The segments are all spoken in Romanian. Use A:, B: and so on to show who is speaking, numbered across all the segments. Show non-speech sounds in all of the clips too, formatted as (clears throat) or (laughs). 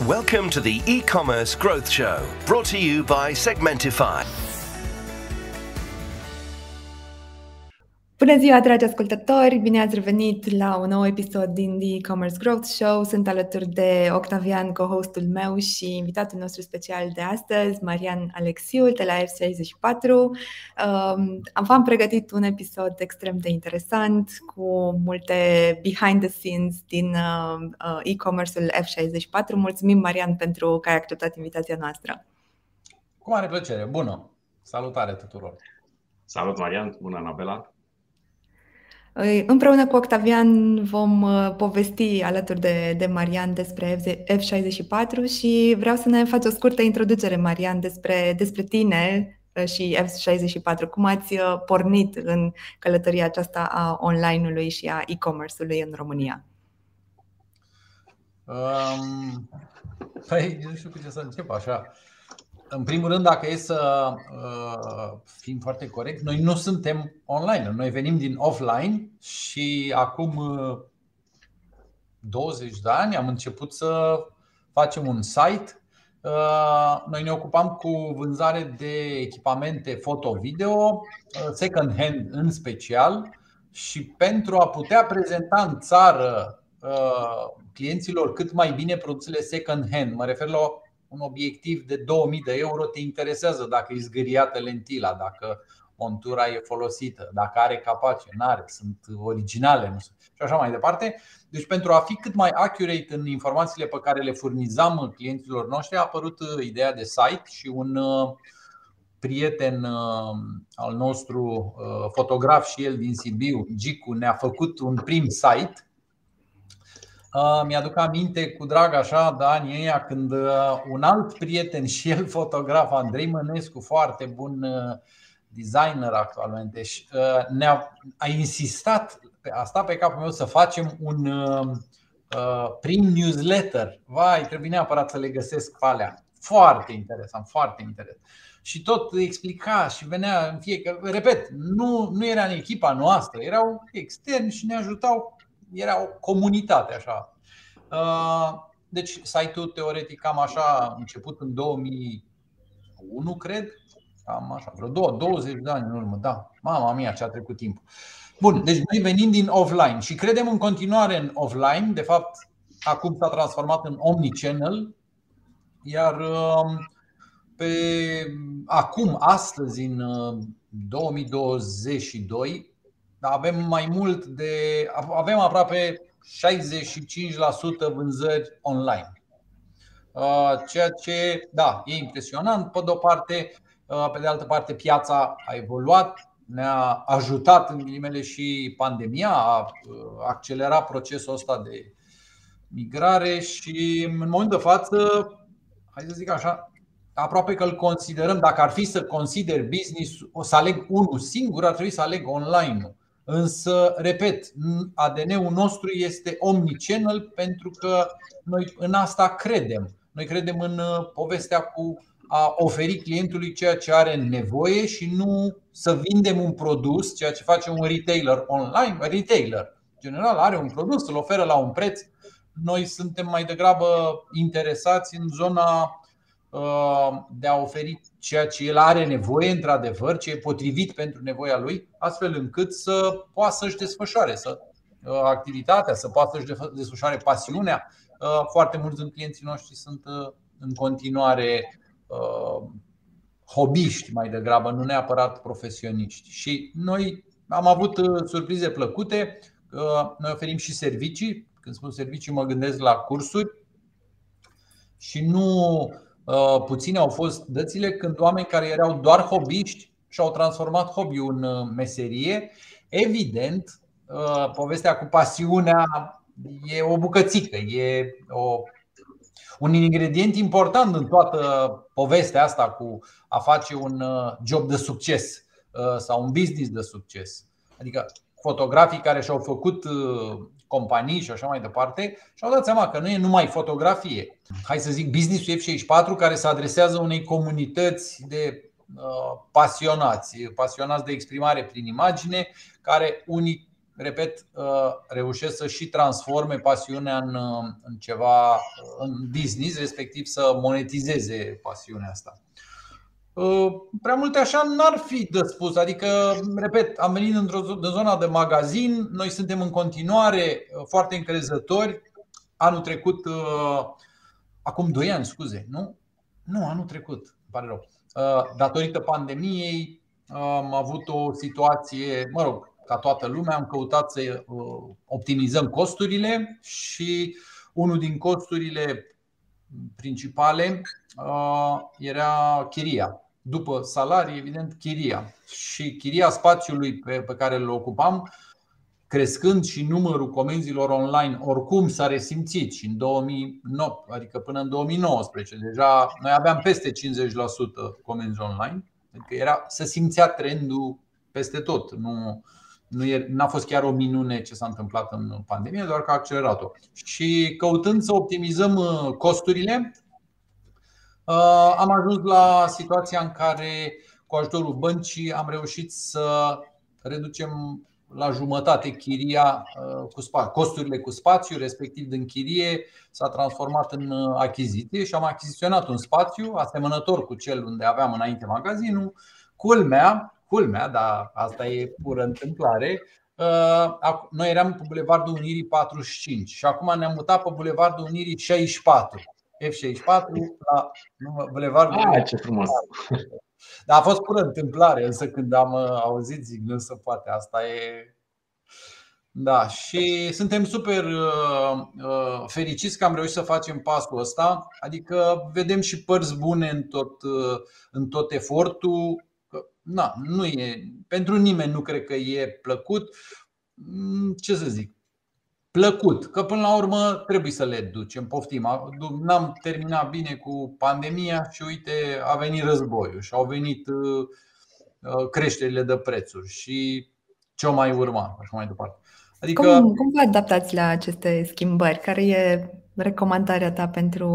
A: Welcome to the e-commerce growth show, brought to you by Segmentify.
B: Bună ziua, dragi ascultători! Bine ați revenit la un nou episod din The E-Commerce Growth Show. Sunt alături de Octavian, co-hostul meu și invitatul nostru special de astăzi, Marian Alexiu, de la F64. Um, am pregătit un episod extrem de interesant cu multe behind the scenes din uh, uh, e-commerce-ul F64. Mulțumim, Marian, pentru că ai acceptat invitația noastră.
C: Cu mare plăcere! Bună! Salutare tuturor!
D: Salut, Marian! Bună, Anabela!
B: Împreună cu Octavian vom uh, povesti alături de, de Marian despre F64 și vreau să ne faci o scurtă introducere, Marian, despre, despre tine uh, și F64. Cum ați uh, pornit în călătoria aceasta a online-ului și a e-commerce-ului în România?
C: Um, păi, nu știu cu ce să încep așa. În primul rând, dacă e să uh, fim foarte corect, noi nu suntem online. Noi venim din offline și acum uh, 20 de ani am început să facem un site. Uh, noi ne ocupam cu vânzare de echipamente foto-video, uh, second hand în special, și pentru a putea prezenta în țară uh, clienților cât mai bine produsele second hand, mă refer la un obiectiv de 2000 de euro te interesează dacă e zgâriată lentila, dacă montura e folosită, dacă are capace, nu are, sunt originale nu sunt, și așa mai departe. Deci pentru a fi cât mai accurate în informațiile pe care le furnizam clienților noștri a apărut uh, ideea de site și un uh, prieten uh, al nostru, fotograf și el din Sibiu, Gicu, ne-a făcut un prim site mi-aduc aminte cu drag așa de anii ăia când un alt prieten și el (laughs) fotograf, Andrei Mănescu, foarte bun designer actualmente, ne-a a insistat, a stat pe capul meu să facem un prim newsletter. Vai, trebuie neapărat să le găsesc pe alea. Foarte interesant, foarte interesant. Și tot explica și venea în fiecare. Repet, nu, nu era în echipa noastră, erau externi și ne ajutau era o comunitate așa. Uh, deci site-ul teoretic cam așa a început în 2001, cred. Cam așa, vreo 20 de ani în urmă, da. Mama mia, ce a trecut timpul. Bun, deci noi venim din offline și credem în continuare în offline. De fapt, acum s-a transformat în omnichannel. Iar um, pe acum, astăzi, în 2022, uh, avem mai mult de. avem aproape 65% vânzări online. Uh, ceea ce, da, e impresionant. Pe de o parte, uh, pe de altă parte, piața a evoluat, ne-a ajutat în ghilimele și pandemia, a uh, accelerat procesul ăsta de migrare și în momentul de față, hai să zic așa, aproape că îl considerăm, dacă ar fi să consider business, o să aleg unul singur, ar trebui să aleg online-ul. Însă, repet, ADN-ul nostru este omnichannel pentru că noi în asta credem. Noi credem în uh, povestea cu a oferi clientului ceea ce are nevoie și nu să vindem un produs, ceea ce face un retailer online. Retailer, general, are un produs, îl oferă la un preț. Noi suntem mai degrabă interesați în zona Uh, de a oferi ceea ce el are nevoie, într-adevăr, ce e potrivit pentru nevoia lui, astfel încât să poată să-și desfășoare să, uh, activitatea, să poată să-și desfășoare pasiunea. Uh, foarte mulți din clienții noștri sunt în continuare hobiști mai degrabă, nu neapărat profesioniști. Și noi am avut surprize plăcute. Noi oferim și servicii. Când spun servicii, mă gândesc la cursuri și nu Uh, puține au fost dățile când oameni care erau doar hobiști și-au transformat hobby-ul în uh, meserie. Evident, uh, povestea cu pasiunea e o bucățică, e o, un ingredient important în toată povestea asta cu a face un job de succes sau un business de succes. Adică fotografii care și-au făcut companii și așa mai departe și au dat seama că nu e numai fotografie. Hai să zic business-ul F64 care se adresează unei comunități de uh, pasionați, pasionați de exprimare prin imagine, care unii repet, reușesc să și transforme pasiunea în, în ceva, în business, respectiv să monetizeze pasiunea asta. Prea multe așa n-ar fi de spus. Adică, repet, am venit într-o în zona de magazin, noi suntem în continuare foarte încrezători. Anul trecut, acum 2 ani, scuze, nu? Nu, anul trecut, îmi pare rău. Datorită pandemiei, am avut o situație, mă rog, ca toată lumea, am căutat să optimizăm costurile și unul din costurile principale era chiria. După salarii, evident, chiria. Și chiria spațiului pe, pe care îl ocupam, crescând și numărul comenzilor online, oricum s-a resimțit și în 2009, adică până în 2019, deja noi aveam peste 50% comenzi online, adică era, să simțea trendul peste tot. Nu, nu e, n-a fost chiar o minune ce s-a întâmplat în pandemie, doar că a accelerat-o. Și căutând să optimizăm uh, costurile, uh, am ajuns la situația în care, cu ajutorul băncii, am reușit să reducem la jumătate chiria uh, cu spațiu. Costurile cu spațiu, respectiv din chirie, s-a transformat în achiziție și am achiziționat un spațiu asemănător cu cel unde aveam înainte magazinul. Culmea, culmea, dar asta e pură întâmplare, uh, noi eram pe Bulevardul Unirii 45 și acum ne-am mutat pe Bulevardul Unirii 64. F64 la Bulevardul
D: Ah, ce frumos!
C: Dar a fost pură întâmplare, însă când am uh, auzit zic, nu se poate, asta e da, și suntem super uh, uh, fericiți că am reușit să facem pasul ăsta. Adică vedem și părți bune în tot, uh, în tot efortul na, nu e, pentru nimeni nu cred că e plăcut. Mm, ce să zic? Plăcut, că până la urmă trebuie să le ducem, poftim. N-am terminat bine cu pandemia și uite, a venit războiul și au venit uh, uh, creșterile de prețuri și ce o mai urma, așa mai departe.
B: Adică... Cum, cum vă adaptați la aceste schimbări? Care e recomandarea ta pentru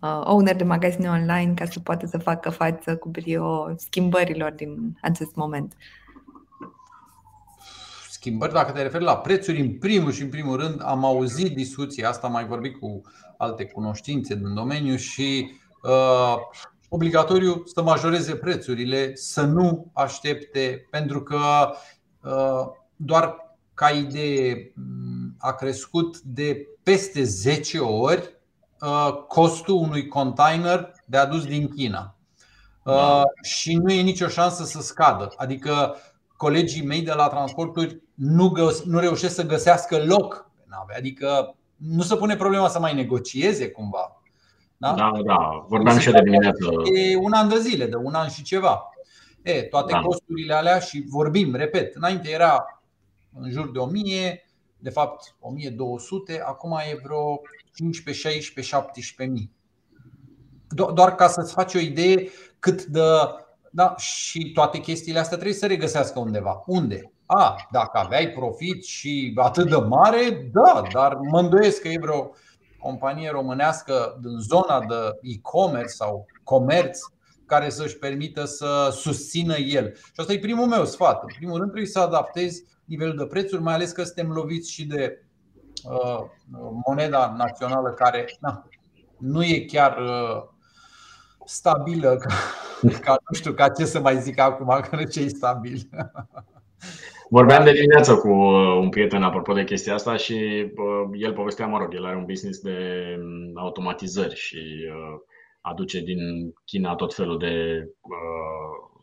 B: uh, owner de magazine online ca să poată să facă față cu brio schimbărilor din acest moment?
C: Schimbări, dacă te referi la prețuri, în primul și în primul rând am auzit discuția asta, am mai vorbit cu alte cunoștințe din domeniu și uh, obligatoriu să majoreze prețurile, să nu aștepte, pentru că uh, doar ca idee a crescut de peste 10 ori uh, costul unui container de adus din China. Da. Și nu e nicio șansă să scadă. Adică colegii mei de la transporturi nu, găs- nu reușesc să găsească loc pe nave. Adică nu se pune problema să mai negocieze cumva.
D: Da, da, da. vorbeam și de dimineață.
C: E un an de zile, de un an și ceva. E, toate da. costurile alea și vorbim, repet, înainte era în jur de 1000, de fapt 1200, acum e vreo 15, 16, 17 mii. Doar ca să-ți faci o idee cât de. Da, și toate chestiile astea trebuie să regăsească undeva. Unde? A, dacă aveai profit și atât de mare, da, dar mă îndoiesc că e vreo companie românească din zona de e-commerce sau comerț care să-și permită să susțină el. Și asta e primul meu sfat. În primul rând trebuie să adaptezi nivelul de prețuri, mai ales că suntem loviți și de uh, moneda națională care na, nu e chiar uh, stabilă (laughs) ca, ca nu știu ca ce să mai zic acum că ce e stabil. (laughs)
D: Vorbeam de dimineață cu uh, un prieten apropo de chestia asta și uh, el povestea, mă rog, el are un business de um, automatizări și uh, aduce din China tot felul de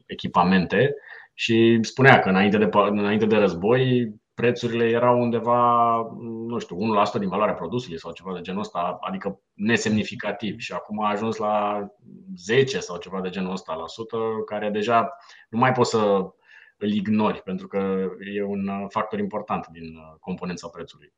D: echipamente și spunea că înainte de, înainte de război prețurile erau undeva, nu știu, 1% din valoarea produsului sau ceva de genul ăsta, adică nesemnificativ. Și acum a ajuns la 10 sau ceva de genul ăsta la sută, care deja nu mai poți să îl ignori, pentru că e un factor important din componența prețului.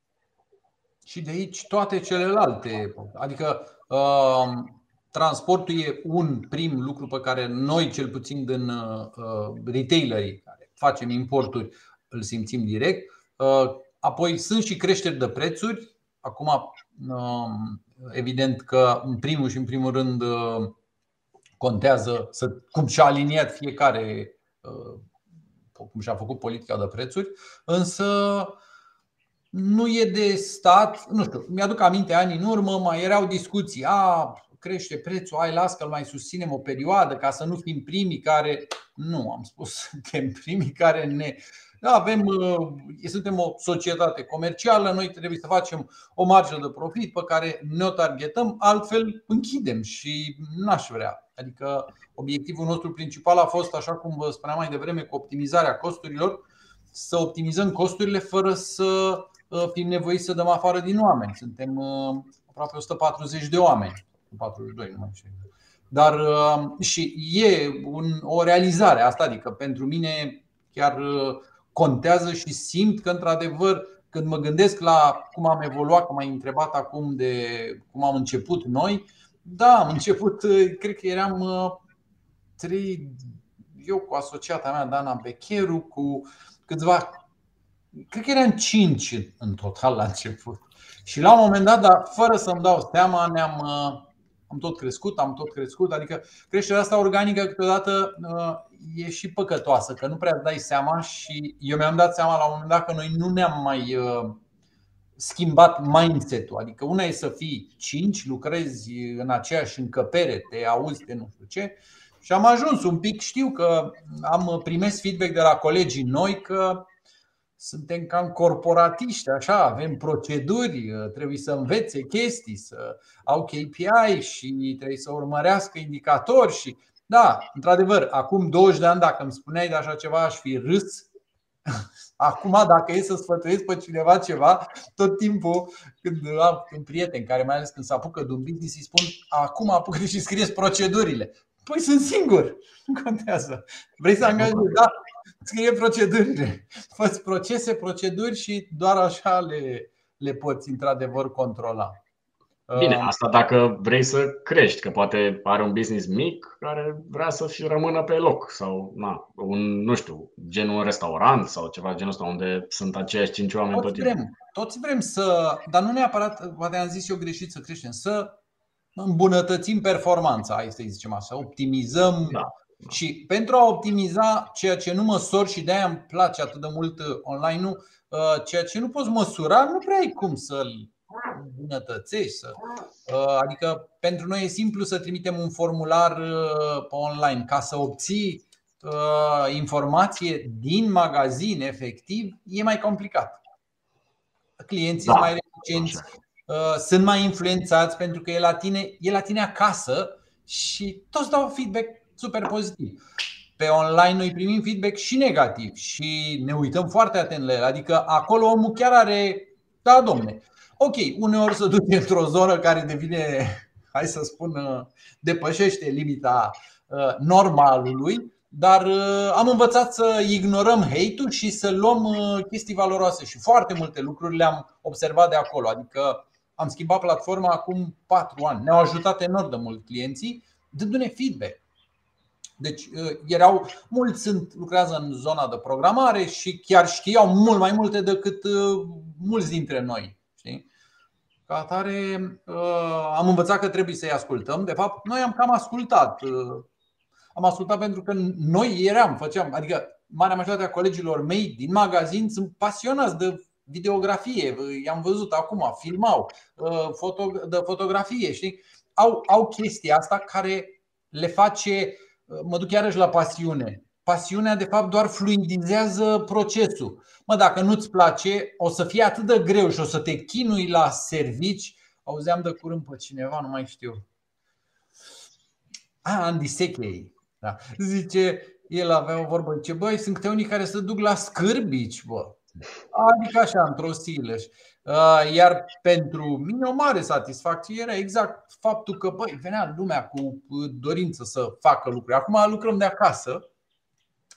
C: Și de aici toate celelalte. Adică uh, transportul e un prim lucru pe care noi, cel puțin din uh, retailerii care facem importuri, îl simțim direct. Uh, apoi sunt și creșteri de prețuri. Acum, uh, evident că în primul și în primul rând contează să, cum și-a aliniat fiecare, cum și-a făcut politica de prețuri, însă nu e de stat, nu știu, mi-aduc aminte ani în urmă, mai erau discuții, a, crește prețul, ai las că mai susținem o perioadă ca să nu fim primii care, nu, am spus, (laughs) suntem primii care ne da, avem, uh, suntem o societate comercială, noi trebuie să facem o marjă de profit pe care ne o targetăm, altfel închidem și n-aș vrea. Adică obiectivul nostru principal a fost, așa cum vă spuneam mai devreme, cu optimizarea costurilor, să optimizăm costurile fără să uh, fim nevoiți să dăm afară din oameni. Suntem uh, aproape 140 de oameni, 42, nu mai știu. Dar și e un, o realizare asta, adică pentru mine chiar contează și simt că, într-adevăr, când mă gândesc la cum am evoluat, cum ai întrebat acum de cum am început noi, da, am început, (laughs) cred că eram uh, trei, eu cu asociata mea, Dana Becheru, cu câțiva, cred că eram cinci în total la început. Și la un moment dat, dar fără să-mi dau seama, ne-am, uh, am tot crescut, am tot crescut, adică creșterea asta organică câteodată uh, e și păcătoasă, că nu prea îți dai seama și eu mi-am dat seama la un moment dat că noi nu ne-am mai uh, schimbat mindset-ul. Adică una e să fii cinci, lucrezi în aceeași încăpere, te auzi de nu știu ce și am ajuns un pic, știu că am primesc feedback de la colegii noi că suntem cam corporatiști, așa, avem proceduri, trebuie să învețe chestii, să au KPI și trebuie să urmărească indicatori și da, într-adevăr, acum 20 de ani dacă îmi spuneai de așa ceva aș fi râs. (laughs) Acum dacă e să sfătuiesc pe cineva ceva, tot timpul când am un prieten care mai ales când se apucă de un business îi spun acum apucă și scrieți procedurile. Păi sunt singur, nu contează. Vrei să angajezi? Da, scrie procedurile. Fă procese, proceduri și doar așa le, le poți într-adevăr controla.
D: Bine, asta dacă vrei să crești, că poate are un business mic care vrea să și rămână pe loc sau na, un, nu știu, genul un restaurant sau ceva genul ăsta unde sunt aceiași cinci oameni
C: toți vrem, toți vrem să, dar nu neapărat, poate am zis eu greșit să creștem, să îmbunătățim performanța, hai să zicem așa, optimizăm da. Și pentru a optimiza ceea ce nu măsori și de-aia îmi place atât de mult online-ul, uh, ceea ce nu poți măsura, nu prea ai cum să-l îmbunătățești. Să, uh, adică pentru noi e simplu să trimitem un formular uh, pe online ca să obții informație din magazin efectiv, e mai complicat. Clienții da. sunt mai reticenți, sunt mai influențați pentru că e la tine, e la tine acasă și toți dau feedback super pozitiv. Pe online noi primim feedback și negativ și ne uităm foarte atent la el. Adică acolo omul chiar are, da domne, ok, uneori se duce (laughs) într-o zonă care devine, hai să spun, depășește limita uh, normalului, dar uh, am învățat să ignorăm hate-ul și să luăm uh, chestii valoroase și foarte multe lucruri le-am observat de acolo. Adică am schimbat platforma acum 4 ani. Ne-au ajutat enorm de mult clienții dându-ne feedback. Deci uh, erau mulți sunt, lucrează în zona de programare și chiar știau mult mai multe decât uh, mulți dintre noi. Știi? Ca atare uh, am învățat că trebuie să-i ascultăm. De fapt, noi am cam ascultat. Am ascultat pentru că noi eram, făceam, adică marea majoritate a colegilor mei din magazin sunt pasionați de videografie. I-am văzut acum, filmau de fotografie, știi? Au, au chestia asta care le face mă duc iarăși la pasiune. Pasiunea, de fapt, doar fluidizează procesul. Mă, dacă nu-ți place, o să fie atât de greu și o să te chinui la servici. Auzeam de curând pe cineva, nu mai știu. Ah, Andy Sechei. Da. Zice, el avea o vorbă, zice, băi, sunt câte unii care se duc la scârbici, bă. Adică așa, într-o stilă. Uh, iar pentru mine o mare satisfacție era exact faptul că băi, venea lumea cu dorință să facă lucruri. Acum lucrăm de acasă.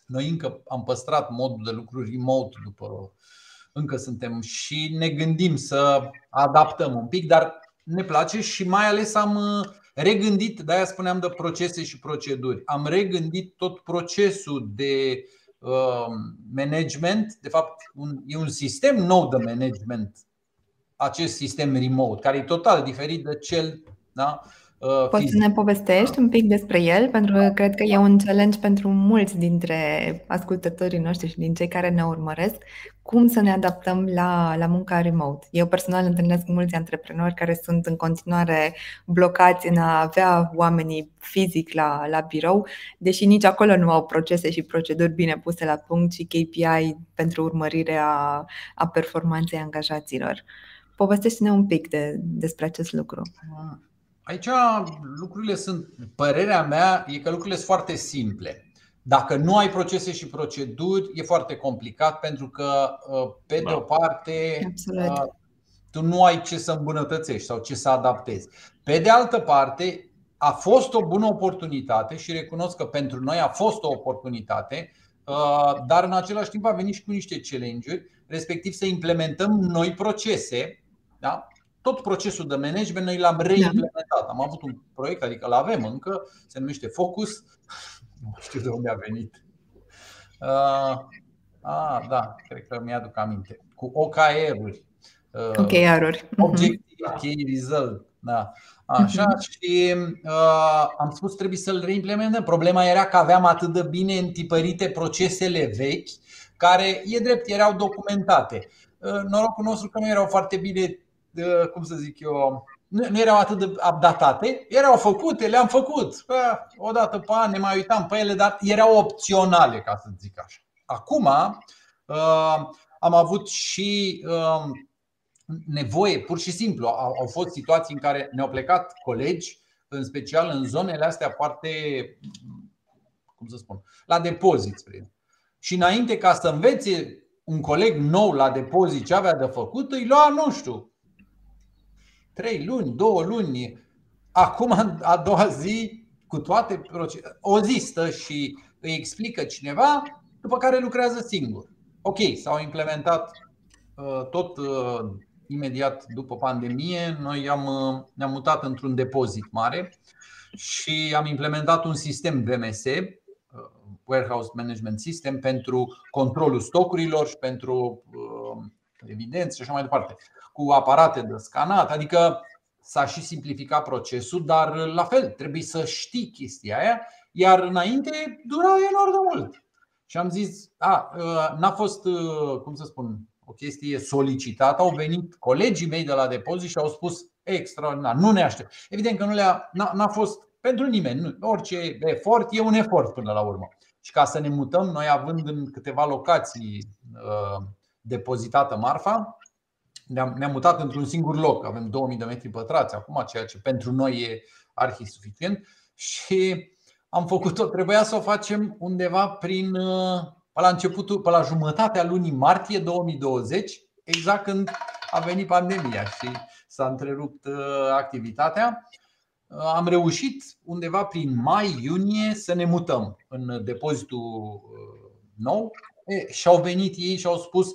C: Noi încă am păstrat modul de lucru remote după încă suntem și ne gândim să adaptăm un pic, dar ne place și mai ales am uh, regândit, de aia spuneam de procese și proceduri. Am regândit tot procesul de uh, management, de fapt e un sistem nou de management acest sistem remote, care e total diferit de cel da?
B: Uh, Poți să ne povestești un pic despre el? Pentru că cred că e un challenge pentru mulți dintre ascultătorii noștri și din cei care ne urmăresc, cum să ne adaptăm la, la munca remote. Eu personal întâlnesc mulți antreprenori care sunt în continuare blocați în a avea oamenii fizic la, la birou, deși nici acolo nu au procese și proceduri bine puse la punct și KPI pentru urmărirea a performanței angajaților. Povestește-ne un pic de, despre acest lucru.
C: Aici lucrurile sunt, părerea mea e că lucrurile sunt foarte simple. Dacă nu ai procese și proceduri, e foarte complicat pentru că, uh, pe de o parte, Absolut. Uh, tu nu ai ce să îmbunătățești sau ce să adaptezi. Pe de altă parte, a fost o bună oportunitate și recunosc că pentru noi a fost o oportunitate, uh, dar în același timp a venit și cu niște challenge-uri, respectiv să implementăm noi procese da? Tot procesul de management noi l-am reimplementat. Am avut un proiect, adică l avem încă, se numește Focus. (laughs) Nu știu de unde a venit. Uh, ah, da, cred că mi-aduc aminte. Cu OKR-uri.
B: Uh, OKR-uri.
C: Mhm. Objective, Key Result. Da. Așa uh-huh. și uh, am spus trebuie să-l reimplementăm. Problema era că aveam atât de bine întipărite procesele vechi, care, e drept, erau documentate. Uh, norocul nostru că nu erau foarte bine cum să zic eu, nu erau atât de updatate, erau făcute, le-am făcut. O dată pe an ne mai uitam pe ele, dar erau opționale, ca să zic așa. Acum uh, am avut și uh, nevoie, pur și simplu. Au, au fost situații în care ne-au plecat colegi, în special în zonele astea foarte, cum să spun, la depozit. Și înainte ca să învețe un coleg nou la depozit ce avea de făcut, îi lua, nu știu, trei luni, două luni. Acum, a doua zi, cu toate o zi stă și îi explică cineva, după care lucrează singur. Ok, s-au implementat uh, tot uh, imediat după pandemie. Noi am, uh, ne-am mutat într-un depozit mare și am implementat un sistem VMS, Warehouse Management System, pentru controlul stocurilor și pentru evidență și așa mai departe cu aparate de scanat, adică s-a și simplificat procesul, dar la fel, trebuie să știi chestia aia, iar înainte dura enorm de mult. Și am zis, a, ă, n-a fost, ă, cum să spun, o chestie solicitată, au venit colegii mei de la depozit și au spus extraordinar, nu ne aștept. Evident că nu le-a, n-a, n-a fost pentru nimeni, nu, orice efort e un efort până la urmă. Și ca să ne mutăm, noi având în câteva locații uh, depozitată marfa, ne-am, ne-am mutat într-un singur loc. Avem 2000 de metri pătrați acum, ceea ce pentru noi e arhi suficient. Și am făcut-o, trebuia să o facem undeva prin uh, pe la începutul, pe la jumătatea lunii martie 2020, exact când a venit pandemia și s-a întrerupt uh, activitatea. Uh, am reușit undeva prin mai-iunie să ne mutăm în depozitul nou și au venit ei și au spus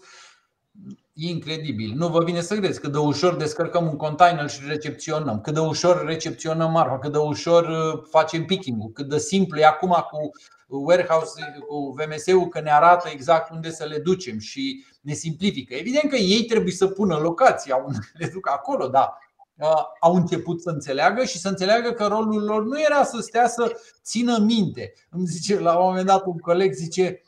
C: incredibil. Nu vă vine să credeți cât de ușor descărcăm un container și recepționăm, cât de ușor recepționăm marfa, cât de ușor uh, facem picking-ul, cât de simplu e acum cu warehouse, cu VMS-ul că ne arată exact unde să le ducem și ne simplifică. Evident că ei trebuie să pună locația unde (laughs) le duc acolo, dar uh, au început să înțeleagă și să înțeleagă că rolul lor nu era să stea să țină minte. Îmi zice la un moment dat un coleg zice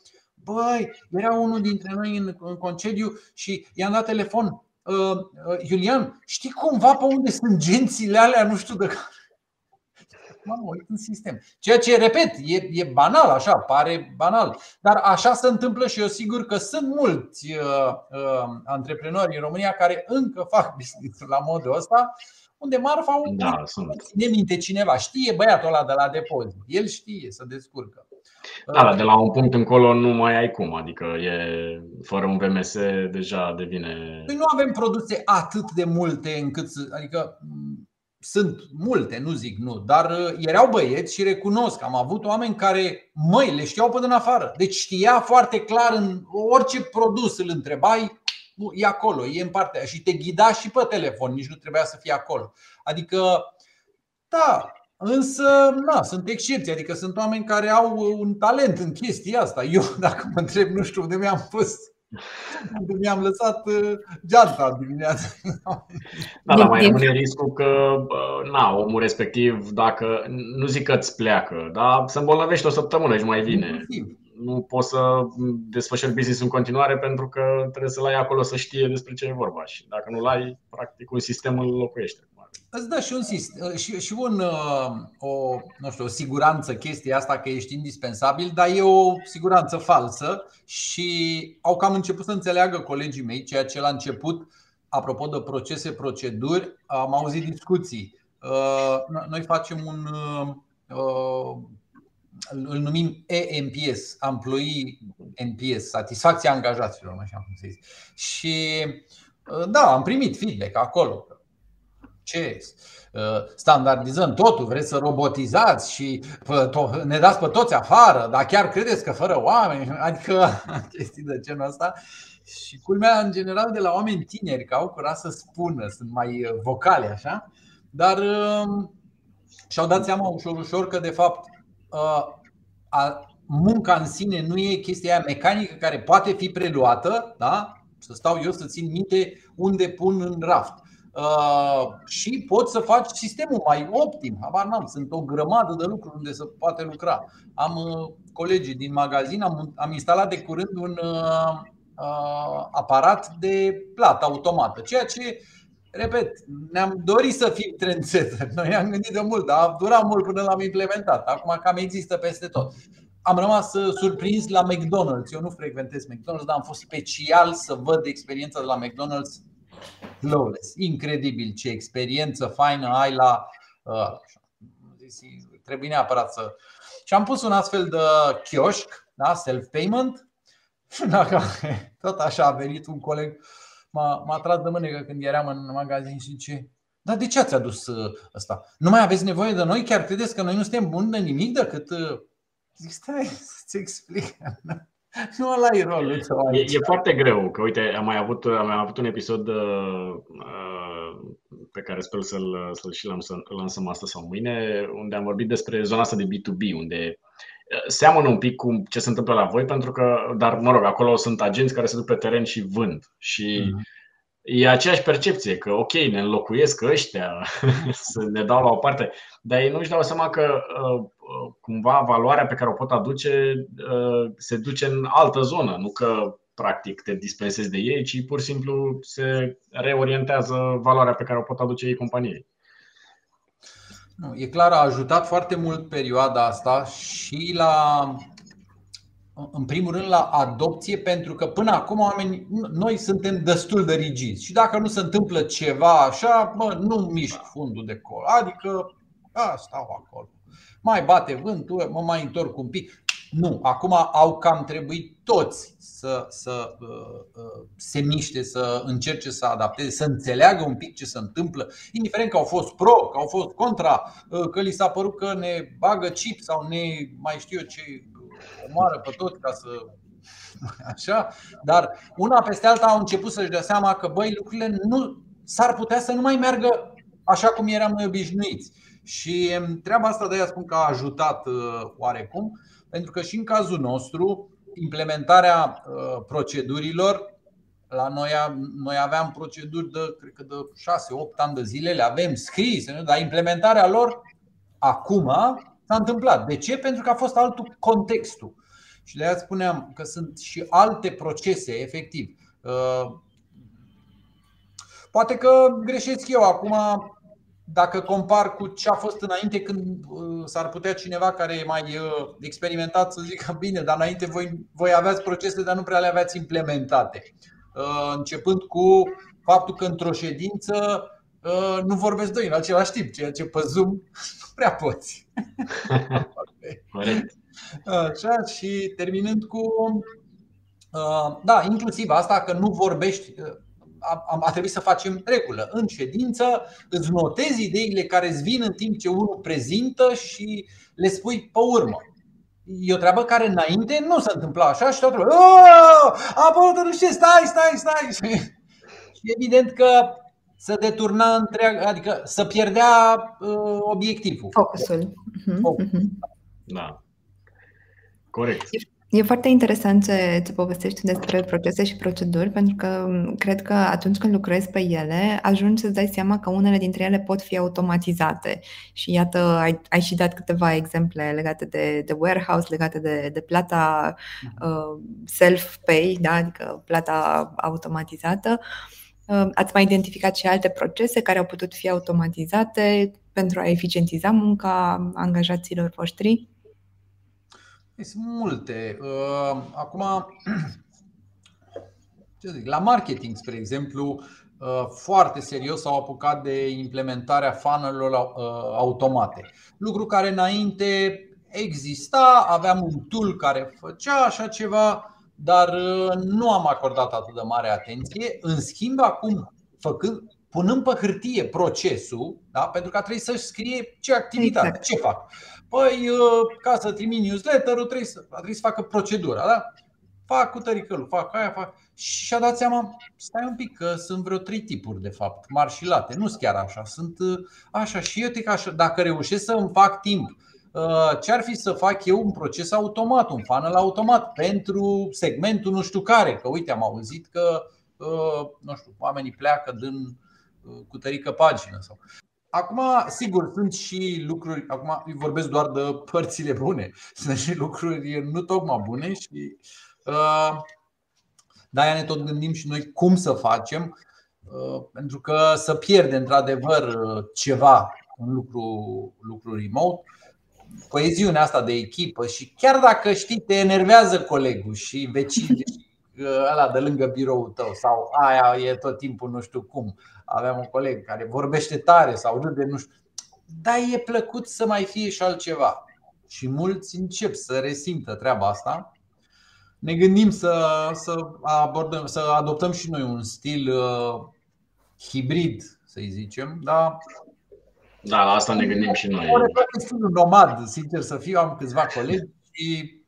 C: Băi, era unul dintre noi în, în concediu și i-am dat telefon. Uh, uh, Iulian, știi cumva pe unde sunt gențile alea? Nu știu de care. Mă uit în sistem. Ceea ce, repet, e, e banal, așa, pare banal. Dar așa se întâmplă și eu sigur că sunt mulți uh, uh, antreprenori în România care încă fac business la modul ăsta, unde marfa da, ține minte cineva. Știe băiatul ăla de la depozit. El știe să descurcă.
D: Da, de la un punct încolo nu mai ai cum, adică e fără un VMS deja devine.
C: Păi nu avem produse atât de multe încât să, adică sunt multe, nu zic nu, dar uh, erau băieți și recunosc, am avut oameni care, măi, le știau pe din afară. Deci știa foarte clar în orice produs îl întrebai, e acolo, e în partea aia și te ghida și pe telefon, nici nu trebuia să fie acolo. Adică, da, Însă, na, sunt excepții, adică sunt oameni care au un talent în chestia asta. Eu, (laughs) dacă mă întreb, nu știu unde mi-am pus (laughs) Mi-am lăsat uh, geanta dimineața.
D: Da, dar mai rămâne riscul că, na, omul respectiv, dacă, nu zic că îți pleacă, dar se îmbolnăvește o săptămână și mai vine. Nu poți să desfășori business în continuare pentru că trebuie să-l ai acolo să știe despre ce e vorba și dacă nu-l ai, practic un sistem îl locuiește
C: îți dă și un, uh, și, și un, uh, o, nu știu, o siguranță chestia asta că ești indispensabil, dar e o siguranță falsă și au cam început să înțeleagă colegii mei ceea ce la început, apropo de procese, proceduri, am auzit discuții. Uh, noi facem un, îl numim EMPS, Employee NPS, satisfacția angajaților, așa cum se zice. Și da, am primit feedback acolo ce? Uh, standardizăm totul, vreți să robotizați și ne dați pe toți afară, dar chiar credeți că fără oameni? (laughs) Adică (laughs) chestii de genul ăsta. Și culmea, în general, de la oameni tineri, că au curaj să spună, sunt mai uh, vocale așa, dar um, și-au dat seama ușor, ușor că, de fapt, uh, munca în sine nu e chestia aia mecanică care poate fi preluată, da? să stau eu să țin minte unde pun în raft Uh, și poți să faci sistemul mai optim. Habar n-am, sunt o grămadă de lucruri unde se poate lucra. Am uh, colegii din magazin, am, am instalat de curând un uh, uh, aparat de plată automată, ceea ce Repet, ne-am dorit să fim trendsetter. (laughs) Noi am gândit de mult, dar a durat mult până l-am implementat. Acum cam există peste tot. Am rămas surprins la McDonald's. Eu nu frecventez McDonald's, dar am fost special să văd experiența de la McDonald's flawless. Incredibil ce experiență faină ai la. Uh, trebuie neapărat să. Și am pus un astfel de chioșc, da, self-payment. Și (laughs) dacă tot așa a venit un coleg, m-a, m-a tras de mânecă când eram în magazin și zice dar de ce ați adus uh, ăsta? Nu mai aveți nevoie de noi? Chiar credeți că noi nu suntem buni de nimic decât... Uh, zic, stai să-ți explic. (laughs) Nu ăla e rolul tău
D: e, e foarte greu, că uite, am mai avut, am mai avut un episod uh, pe care sper să-l, să-l și lansăm, lansăm astăzi sau mâine, unde am vorbit despre zona asta de B2B, unde uh, seamănă un pic cu ce se întâmplă la voi, pentru că, dar mă rog, acolo sunt agenți care se duc pe teren și vând. Și mm-hmm e aceeași percepție, că ok, ne înlocuiesc ăștia, (laughs) să ne dau la o parte, dar ei nu-și dau seama că uh, uh, cumva valoarea pe care o pot aduce uh, se duce în altă zonă, nu că practic te dispensezi de ei, ci pur și simplu se reorientează valoarea pe care o pot aduce ei companiei.
C: E clar, a ajutat foarte mult perioada asta și la în primul rând la adopție, pentru că până acum oamenii, noi suntem destul de rigizi și dacă nu se întâmplă ceva așa, mă, nu mișc fundul de col. Adică, a, stau acolo. Mai bate vântul, mă mai întorc un pic. Nu, acum au cam trebuit toți să, să uh, uh, se miște, să încerce să adapteze, să înțeleagă un pic ce se întâmplă, indiferent că au fost pro, că au fost contra, uh, că li s-a părut că ne bagă chip sau ne mai știu eu ce omoară pe toți ca să (laughs) Așa? Dar una peste alta au început să-și dea seama că băi, lucrurile nu s-ar putea să nu mai meargă așa cum eram noi obișnuiți. Și treaba asta de aia spun că a ajutat uh, oarecum, pentru că și în cazul nostru, implementarea uh, procedurilor, la noi, noi aveam proceduri de, cred că de 6-8 ani de zile, le avem scrise, dar implementarea lor acum S-a întâmplat. De ce? Pentru că a fost altul contextul. Și de aia spuneam că sunt și alte procese, efectiv. Uh, poate că greșesc eu acum, dacă compar cu ce a fost înainte, când uh, s-ar putea cineva care e mai uh, experimentat să zică (laughs) bine, dar înainte voi, voi aveați procese, dar nu prea le aveați implementate. Începând cu faptul că într-o ședință nu vorbesc doi în același timp, ceea ce pe Zoom (laughs) nu prea poți. (laughs) Așa, și terminând cu. Uh, da, inclusiv asta că nu vorbești. Uh, a, a trebuit să facem regulă. În ședință îți notezi ideile care îți vin în timp ce unul prezintă și le spui pe urmă. E o treabă care înainte nu se întâmpla așa și totul. Oh, a apărut nu știu, stai, stai, stai. (laughs) Și evident că să deturna întreaga, adică să pierdea uh, obiectivul.
B: Focusul.
D: Mhm, Focus. Mhm. Da. Corect.
B: E foarte interesant ce, ce povestești despre procese și proceduri, pentru că cred că atunci când lucrezi pe ele, ajungi să-ți dai seama că unele dintre ele pot fi automatizate. Și iată, ai, ai și dat câteva exemple legate de, de warehouse, legate de, de plata uh, self-pay, da? adică plata automatizată. Uh, ați mai identificat și alte procese care au putut fi automatizate pentru a eficientiza munca angajaților voștri?
C: Sunt multe. Uh, acum, (clears throat) ce zic, la marketing, spre exemplu, uh, foarte serios s-au apucat de implementarea funnel uh, automate. Lucru care înainte exista, aveam un tool care făcea așa ceva, dar nu am acordat atât de mare atenție. În schimb, acum, făcând, punând pe hârtie procesul, da? pentru că trebuie să-și scrie ce activitate, exact. ce fac. Păi, uh, ca să trimit newsletter-ul, trebuie să, trebuie să facă procedura, da? Fac cu tăricălul, fac aia, fac. Și a dat seama, stai un pic, că sunt vreo trei tipuri, de fapt, mari și late. Nu sunt chiar așa, sunt uh, așa. Și eu te așa, dacă reușesc să îmi fac timp, uh, ce ar fi să fac eu un proces automat, un funnel automat pentru segmentul nu știu care? Că uite, am auzit că, nu știu, oamenii pleacă din cu tărică pagină sau Acum, sigur, sunt și lucruri, acum vorbesc doar de părțile bune, (laughs) sunt și lucruri nu tocmai bune și uh, de-aia ne tot gândim și noi cum să facem, uh, pentru că să pierde într-adevăr ceva în lucru, lucru remote, coeziunea asta de echipă și chiar dacă știi, te enervează colegul și vecinii (laughs) ăla de lângă biroul tău sau aia e tot timpul nu știu cum. Aveam un coleg care vorbește tare sau râde, nu știu. Dar e plăcut să mai fie și altceva. Și mulți încep să resimtă treaba asta. Ne gândim să, să, abordăm, să adoptăm și noi un stil uh, hibrid, să-i zicem, da?
D: Da, la asta ne gândim și noi.
C: Stilul nomad, sincer să fiu, am câțiva colegi și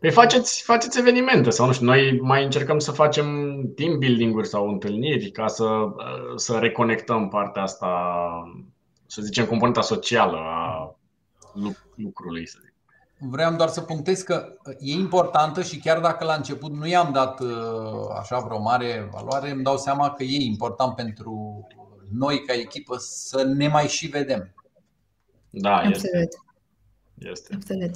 D: Păi faceți, faceți evenimente sau nu știu, noi mai încercăm să facem team building-uri sau întâlniri ca să, să reconectăm partea asta, să zicem, componenta socială a lucrului, să zic.
C: Vreau doar să punctez că e importantă și chiar dacă la început nu i-am dat așa vreo mare valoare, îmi dau seama că e important pentru noi ca echipă să ne mai și vedem.
D: Da,
B: Absolut. este. este. Absolut.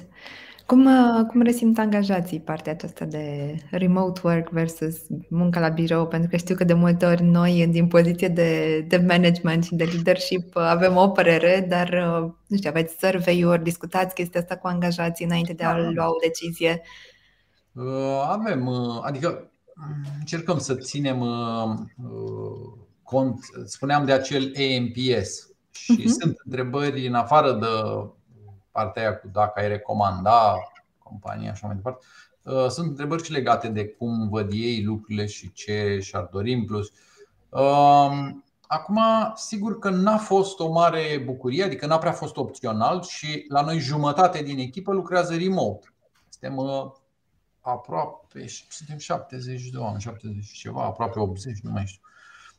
B: Cum, uh, cum resimt angajații partea aceasta de remote work versus munca la birou? Pentru că știu că de multe ori noi, din poziție de, de management și de leadership, uh, avem o părere, dar, uh, nu știu, aveți survey-uri, discutați chestia asta cu angajații înainte de a da. lua o decizie?
C: Avem, adică încercăm să ținem cont, spuneam de acel EMPS și uh-huh. sunt întrebări în afară de partea aia cu dacă ai recomanda compania așa mai departe. Uh, sunt întrebări și legate de cum văd ei lucrurile și ce și-ar dori în plus. Um, acum, sigur că n-a fost o mare bucurie, adică n-a prea fost opțional și la noi jumătate din echipă lucrează remote. Suntem uh, aproape, suntem 70 de oameni, 70 ceva, aproape 80, nu mai știu,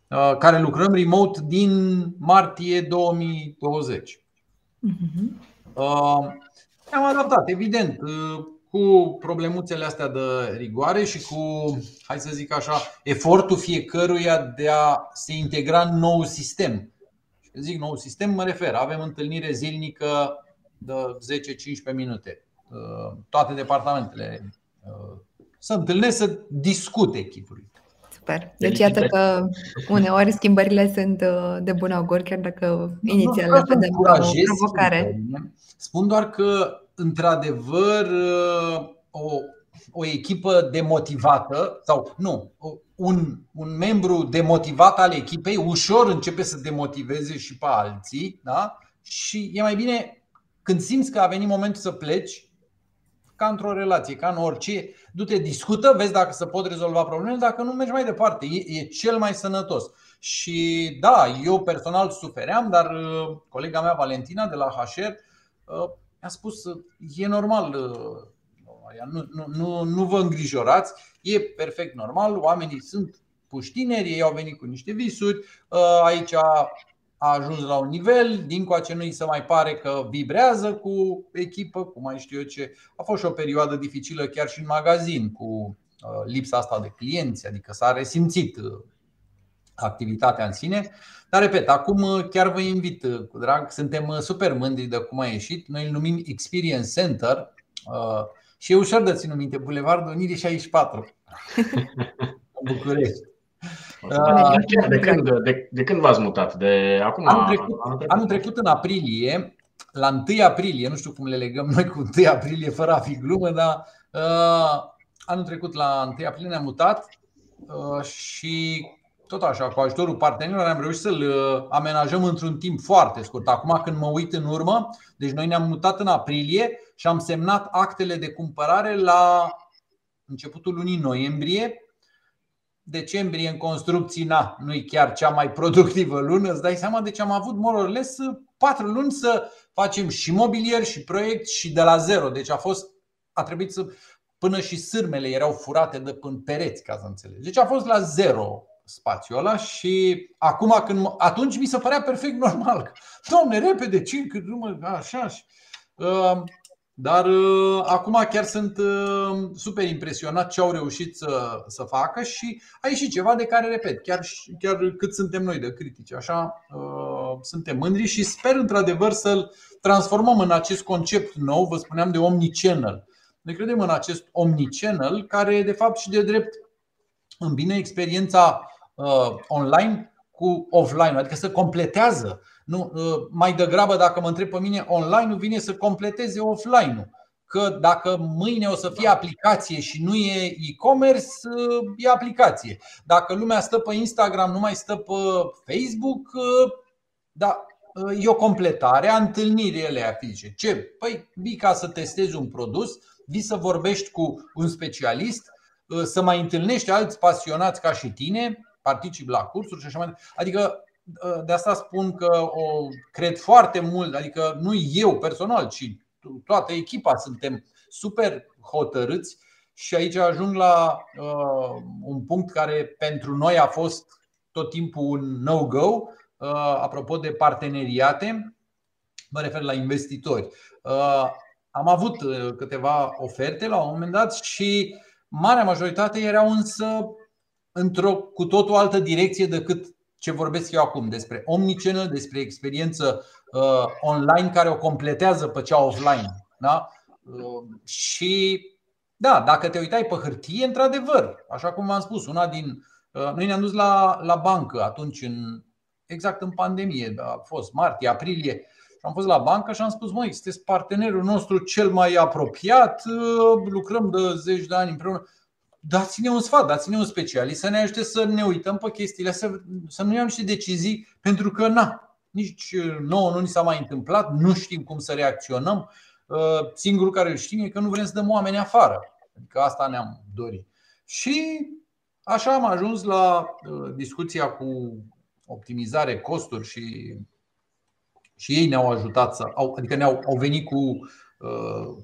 C: uh, care lucrăm remote din martie 2020. Uh-huh. Ne-am adaptat, evident, uh, cu problemuțele astea de rigoare și cu, hai să zic așa, efortul fiecăruia de a se integra în nou sistem. Și când zic nou sistem, mă refer, avem întâlnire zilnică de 10-15 minute. Uh, toate departamentele uh, să întâlnesc să discute echipului.
B: Super. Deci iată că uneori schimbările sunt de bun augur, chiar dacă inițial le vedem ca o provocare.
C: Spun doar că, într-adevăr, o, o echipă demotivată, sau nu, un, un membru demotivat al echipei ușor începe să demotiveze și pe alții, da? și e mai bine când simți că a venit momentul să pleci, ca într-o relație, ca în orice, du-te, discută, vezi dacă se pot rezolva problemele, dacă nu mergi mai departe. E, e cel mai sănătos. Și da, eu personal sufeream, dar uh, colega mea Valentina de la HR Uh, a spus e normal, uh, nu, nu, nu, nu vă îngrijorați, e perfect normal, oamenii sunt puși tineri, ei au venit cu niște visuri, uh, aici a ajuns la un nivel, din coace nu se mai pare că vibrează cu echipă, cu mai știu eu ce. A fost și o perioadă dificilă chiar și în magazin cu uh, lipsa asta de clienți, adică s-a resimțit uh, activitatea în sine. Dar repet, acum uh, chiar vă invit cu drag, suntem super mândri de cum a ieșit. Noi îl numim Experience Center și e ușor de ținut minte, Bulevardul Unirii 64 (laughs) în București.
D: De când, de, de când v-ați mutat? De acum?
C: Anul trecut, anul trecut, anul trecut în aprilie, la 1 aprilie, nu știu cum le legăm noi cu 1 aprilie fără a fi glumă, dar uh, anul trecut la 1 aprilie ne-am mutat uh, și tot așa, cu ajutorul partenerilor am reușit să-l uh, amenajăm într-un timp foarte scurt. Acum când mă uit în urmă, deci noi ne-am mutat în aprilie și am semnat actele de cumpărare la începutul lunii noiembrie decembrie în construcții, na, nu e chiar cea mai productivă lună, îți dai seama, deci am avut more or less patru luni să facem și mobilier și proiect și de la zero. Deci a fost, a trebuit să, până și sârmele erau furate de până pereți, ca să înțelegi. Deci a fost la zero spațiul ăla și acum când, atunci mi se părea perfect normal. (laughs) Doamne, repede, 5, așa. așa. Uh, dar uh, acum chiar sunt uh, super impresionat ce au reușit să, să facă și a ieșit ceva de care, repet, chiar, chiar cât suntem noi de critici. Așa uh, suntem mândri și sper într-adevăr să-l transformăm în acest concept nou, vă spuneam de omnichannel. Ne credem în acest omnichannel care, de fapt, și de drept îmbine experiența uh, online cu offline, adică să completează nu, ă, mai degrabă, dacă mă întreb pe mine, online-ul vine să completeze offline-ul. Că dacă mâine o să fie aplicație și nu e e-commerce, ă, e aplicație. Dacă lumea stă pe Instagram, nu mai stă pe Facebook, ă, da, e o completare a întâlnirii ele fizice. Ce? Păi vii ca să testezi un produs, vii să vorbești cu un specialist, să mai întâlnești alți pasionați ca și tine, participi la cursuri și așa mai departe. Adică de asta spun că o cred foarte mult, adică nu eu personal, ci toată echipa suntem super hotărâți și aici ajung la uh, un punct care pentru noi a fost tot timpul un no-go. Uh, apropo de parteneriate, mă refer la investitori. Uh, am avut uh, câteva oferte la un moment dat și marea majoritate erau însă într-o cu totul altă direcție decât ce vorbesc eu acum, despre omnichannel, despre experiență uh, online care o completează pe cea offline. Da? Uh, și da, dacă te uitai pe hârtie, într-adevăr, așa cum v-am spus, una din. Uh, noi ne-am dus la, la bancă atunci, în, exact în pandemie, a fost martie, aprilie, și am fost la bancă și am spus, măi, sunteți partenerul nostru cel mai apropiat, uh, lucrăm de zeci de ani împreună dați-ne un sfat, dați-ne un specialist să ne ajute să ne uităm pe chestiile, să, să nu iau niște decizii, pentru că na, nici nouă nu ni s-a mai întâmplat, nu știm cum să reacționăm. Uh, singurul care îl știm e că nu vrem să dăm oameni afară. Adică asta ne-am dorit. Și așa am ajuns la uh, discuția cu optimizare, costuri și, și ei ne-au ajutat să, adică ne-au au venit cu Uh,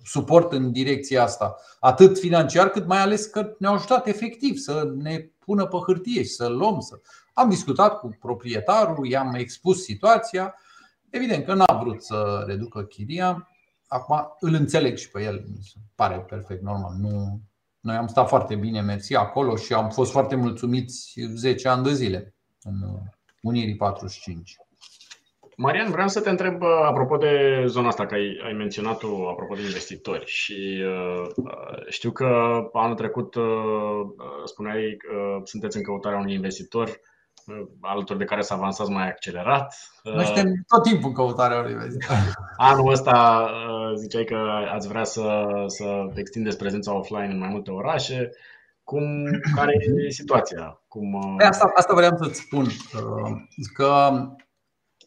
C: suport în direcția asta, atât financiar cât mai ales că ne-au ajutat efectiv să ne pună pe hârtie și să luăm. Să... Am discutat cu proprietarul, i-am expus situația. Evident că n-a vrut să reducă chiria. Acum îl înțeleg și pe el, mi se pare perfect normal. Nu, noi am stat foarte bine, mersi acolo și am fost foarte mulțumiți 10 ani de zile în Unirii 45.
D: Marian, vreau să te întreb apropo de zona asta, că ai, ai menționat-o apropo de investitori și uh, știu că anul trecut uh, spuneai că sunteți în căutarea unui investitor uh, alături de care să avansați mai accelerat.
C: Noi suntem tot timpul în căutarea unui investitor. (laughs)
D: Anul ăsta uh, ziceai că ați vrea să, să extindeți prezența offline în mai multe orașe. Cum, care e situația? Cum,
C: uh... Păi asta, asta vreau să-ți spun. Uh, că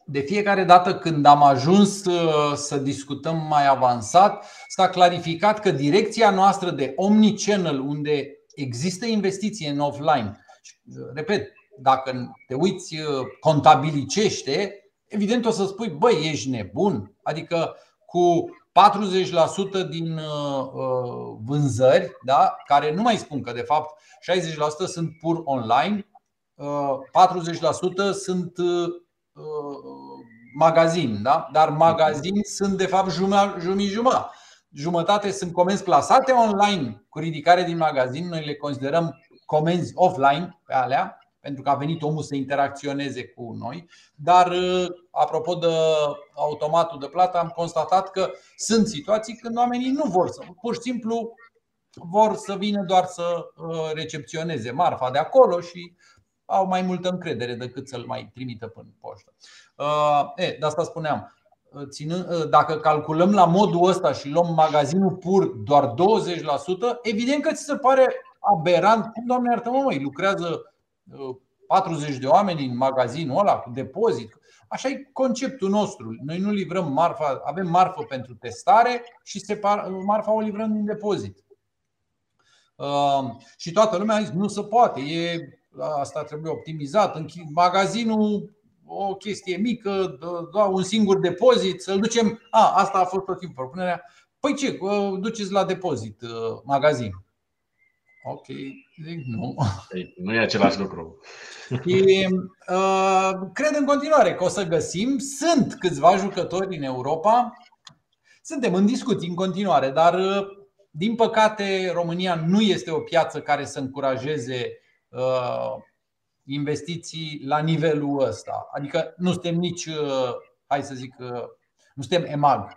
C: de fiecare dată când am ajuns uh, să discutăm mai avansat, s-a clarificat că direcția noastră de omnichannel, unde există investiție în offline, uh, repet, dacă te uiți uh, contabilicește, evident o să spui, băi, ești nebun. Adică cu 40% din vânzări, da, care nu mai spun că de fapt 60% sunt pur online, 40% sunt magazin, da? dar magazin sunt de fapt jumătate. Jumătate sunt comenzi plasate online cu ridicare din magazin, noi le considerăm comenzi offline pe alea, pentru că a venit omul să interacționeze cu noi. Dar, uh, apropo de automatul de plată, am constatat că sunt situații când oamenii nu vor să, pur și simplu vor să vină doar să uh, recepționeze marfa de acolo și au mai multă încredere decât să-l mai trimită până poștă. Uh, e, de asta spuneam. Ținând, dacă calculăm la modul ăsta și luăm magazinul pur doar 20%, evident că ți se pare aberant. Cum, doamne iartă mă, lucrează 40 de oameni în magazinul ăla cu depozit. Așa e conceptul nostru. Noi nu livrăm marfa, avem marfă pentru testare și separ, marfa o livrăm din depozit. Uh, și toată lumea a zis nu se poate, e, asta trebuie optimizat. Magazinul o chestie mică, doar un singur depozit, să-l ducem. A, asta a fost tot timpul propunerea. Păi ce, duceți la depozit uh, magazin. Ok, zic nu.
D: Ei, nu e același lucru.
C: Și, uh, cred în continuare că o să găsim. Sunt câțiva jucători în Europa. Suntem în discuții în continuare, dar uh, din păcate România nu este o piață care să încurajeze uh, investiții la nivelul ăsta. Adică nu suntem nici, uh, hai să zic, uh, nu suntem EMAG.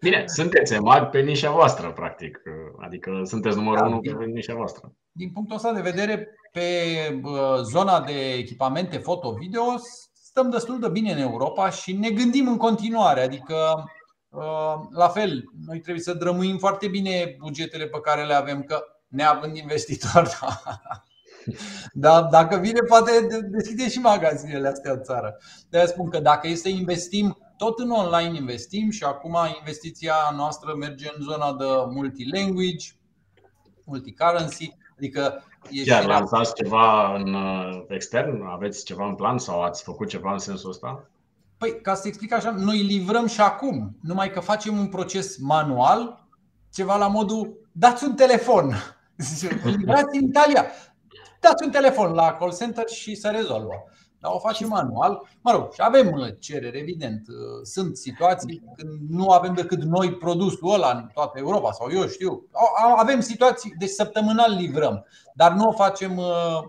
D: Bine, sunteți EMAG pe nișa voastră, practic. Adică sunteți numărul da, unu pe nișa voastră.
C: Din punctul ăsta de vedere, pe zona de echipamente foto-video, stăm destul de bine în Europa și ne gândim în continuare. Adică, la fel, noi trebuie să drămuim foarte bine bugetele pe care le avem, că neavând investitor, (laughs) da. Dar dacă vine, poate deschide și magazinele astea în țară. De spun că dacă este să investim tot în online investim și acum investiția noastră merge în zona de multilanguage, multicurrency, adică
D: Chiar lansați ceva în uh, extern? Aveți ceva în plan sau ați făcut ceva în sensul ăsta?
C: Păi, ca să explic așa, noi livrăm și acum, numai că facem un proces manual, ceva la modul dați un telefon. Livrați în Italia. Dați un telefon la call center și se rezolvă. Dar o facem manual. Mă rog, și avem uh, cerere, evident. Uh, sunt situații când nu avem decât noi produsul ăla în toată Europa sau eu știu. Avem situații, deci săptămânal livrăm, dar nu o facem uh,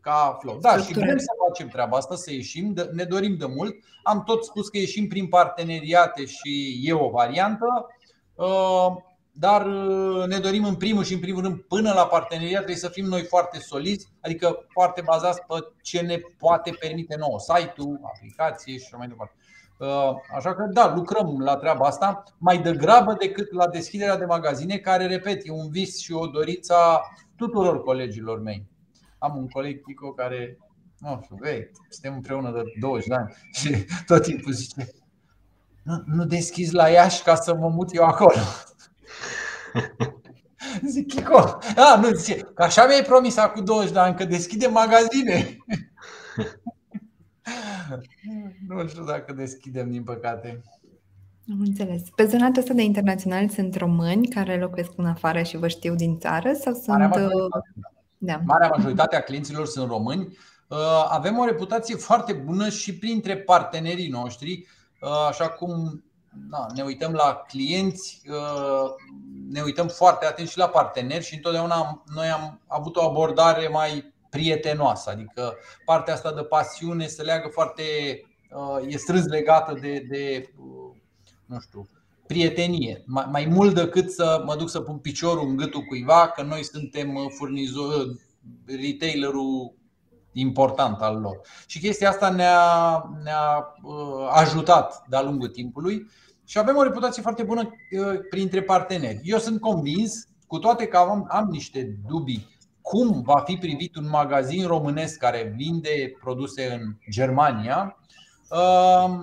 C: ca flow. Da, și vrem să facem treaba asta, să ieșim, ne dorim de mult. Am tot spus că ieșim prin parteneriate și e o variantă. Dar uh, ne dorim în primul și în primul rând până la parteneriat trebuie să fim noi foarte solizi, adică foarte bazați pe ce ne poate permite nouă, site-ul, aplicație și așa mai departe. Uh, așa că da, lucrăm la treaba asta mai degrabă decât la deschiderea de magazine, care, repet, e un vis și o dorință a tuturor colegilor mei. Am un coleg Tico care, nu știu, vei, suntem împreună de 20 de ani (laughs) și tot timpul zice nu, nu deschizi la Iași ca să mă mut eu acolo. (laughs) Zic, Chico, a, nu, zice, că așa mi-ai promis acum 20 de ani, că deschide magazine. (laughs) nu știu dacă deschidem, din păcate.
B: Am înțeles. Pe zona asta de internațional sunt români care locuiesc în afară și vă știu din țară sau sunt... Marea
C: majoritate, da. Marea majoritate a clienților sunt români. Uh, avem o reputație foarte bună și printre partenerii noștri, uh, așa cum da, ne uităm la clienți, uh, ne uităm foarte atent și la parteneri și întotdeauna noi am avut o abordare mai prietenoasă, adică partea asta de pasiune se leagă foarte, uh, e strâns legată de, de uh, nu știu, prietenie. Mai, mai mult decât să mă duc să pun piciorul în gâtul cuiva, că noi suntem furnizor, retailerul important al lor. Și chestia asta ne-a, ne-a ajutat de-a lungul timpului și avem o reputație foarte bună uh, printre parteneri. Eu sunt convins, cu toate că am, am niște dubii cum va fi privit un magazin românesc care vinde produse în Germania. Uh,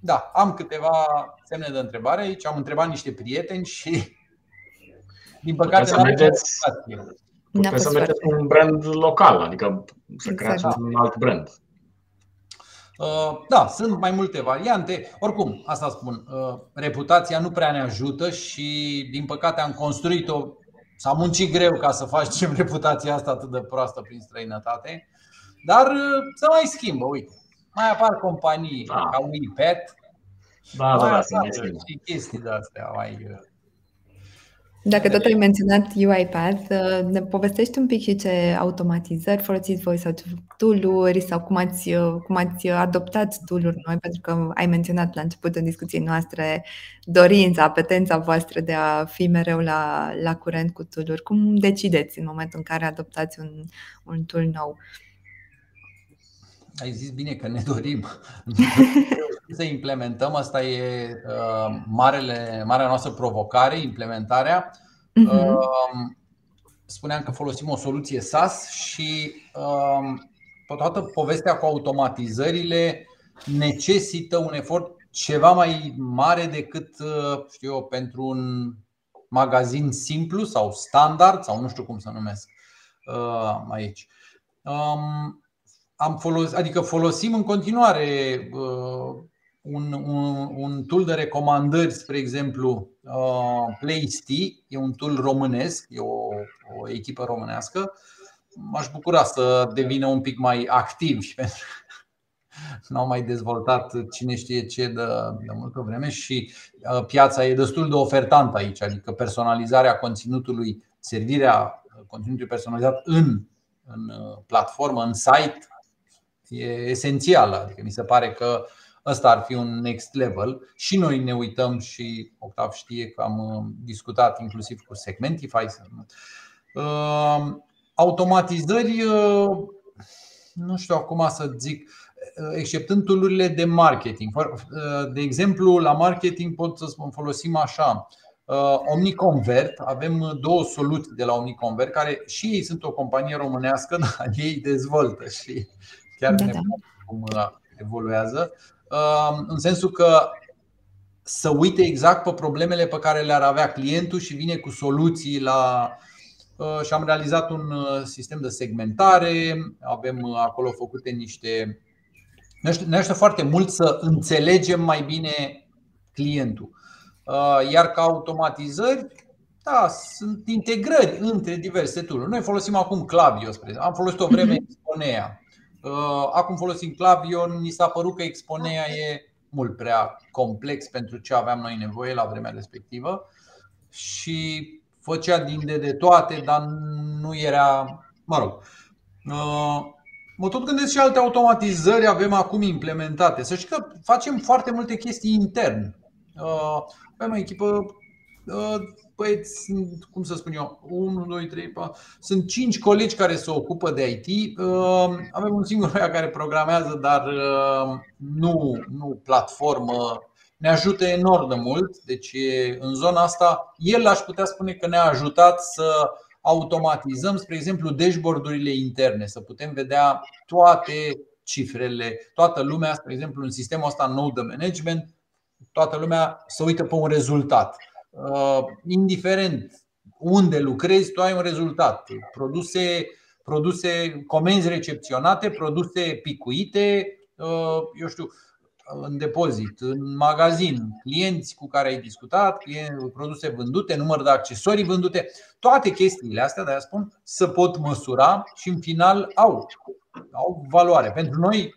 C: da, am câteva semne de întrebare aici, am întrebat niște prieteni și din păcate
D: să mergeți, să mergeți un brand local, adică să exact. creați un alt brand.
C: Uh, da, sunt mai multe variante. Oricum, asta spun, uh, reputația nu prea ne ajută și, din păcate, am construit-o. S-a muncit greu ca să facem (laughs) reputația asta atât de proastă prin străinătate. Dar uh, să mai schimbă, uite. mai apar companii da. ca WePet,
D: da, da, da,
C: da, și chestii de astea mai
B: dacă tot ai menționat UiPath, uh, ne povestești un pic și ce automatizări folosiți voi sau ce tool-uri sau cum ați, uh, cum ați adoptat tool-uri noi, pentru că ai menționat la început în discuției noastre dorința, apetența voastră de a fi mereu la, la curent cu tool-uri. Cum decideți în momentul în care adoptați un, un tool nou?
C: Ai zis bine că ne dorim (laughs) să implementăm, asta e uh, marele, marea noastră provocare, implementarea. Uh-huh. Spuneam că folosim o soluție SaaS și uh, toată povestea cu automatizările necesită un efort ceva mai mare decât uh, știu eu, pentru un magazin simplu sau standard sau nu știu cum să numesc uh, aici. Um, am folos, adică folosim în continuare uh, un, un, un tool de recomandări, spre exemplu, uh, PlayST, e un tool românesc, e o, o echipă românească. M-aș bucura să devină un pic mai activi (laughs) pentru n-au mai dezvoltat cine știe ce de, de multă vreme și uh, piața e destul de ofertantă aici, adică personalizarea conținutului, servirea conținutului personalizat în, în uh, platformă, în site, e esențială. Adică mi se pare că Ăsta ar fi un next level și noi ne uităm și Octav știe că am uh, discutat inclusiv cu Segmentify. Uh, automatizări, uh, nu știu acum să zic, exceptând tulurile de marketing. De exemplu, la marketing pot să spun folosim așa. Omniconvert, avem două soluții de la Omniconvert, care și ei sunt o companie românească, (laughs) dar ei dezvoltă și chiar da, ne da. cum evoluează în sensul că să uite exact pe problemele pe care le-ar avea clientul și vine cu soluții la. Uh, și am realizat un uh, sistem de segmentare, avem uh, acolo făcute niște. Ne ajută foarte mult să înțelegem mai bine clientul. Iar ca automatizări, da, sunt integrări între diverse tool Noi folosim acum Clavio, spre Am folosit o vreme mhm. Exponea. Uh, acum folosim Clavion, ni s-a părut că Exponea e mult prea complex pentru ce aveam noi nevoie la vremea respectivă și făcea din de, de toate, dar nu era, mă rog. Uh, mă tot gândesc și alte automatizări avem acum implementate. Să știi că facem foarte multe chestii intern. Uh, avem o echipă băieți, sunt, cum să spun eu, 1, 2, 3, 4, sunt 5 colegi care se ocupă de IT. Uh, avem un singur care programează, dar uh, nu, nu platformă. Ne ajută enorm de mult. Deci, în zona asta, el aș putea spune că ne-a ajutat să automatizăm, spre exemplu, dashboardurile interne, să putem vedea toate cifrele, toată lumea, spre exemplu, în sistemul ăsta nou de management, toată lumea să uită pe un rezultat Uh, indiferent unde lucrezi, tu ai un rezultat. Produse, produse comenzi recepționate, produse picuite, uh, eu știu, în depozit, în magazin, clienți cu care ai discutat, produse vândute, număr de accesorii vândute, toate chestiile astea, de spun, să pot măsura și în final au, au valoare. Pentru noi,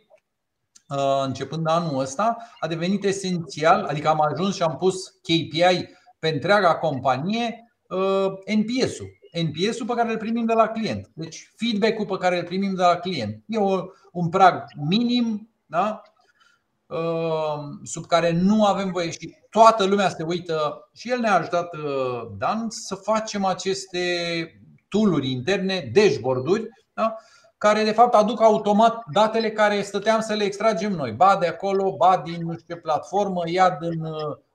C: uh, începând de anul ăsta, a devenit esențial, adică am ajuns și am pus KPI pe întreaga companie uh, NPS-ul. NPS-ul pe care îl primim de la client. Deci feedback-ul pe care îl primim de la client. E un prag minim da? Uh, sub care nu avem voie și toată lumea se uită și el ne-a ajutat, uh, Dan, să facem aceste tooluri interne, dashboard-uri, da? care de fapt aduc automat datele care stăteam să le extragem noi. Ba de acolo, ba din nu știu ce platformă, ia din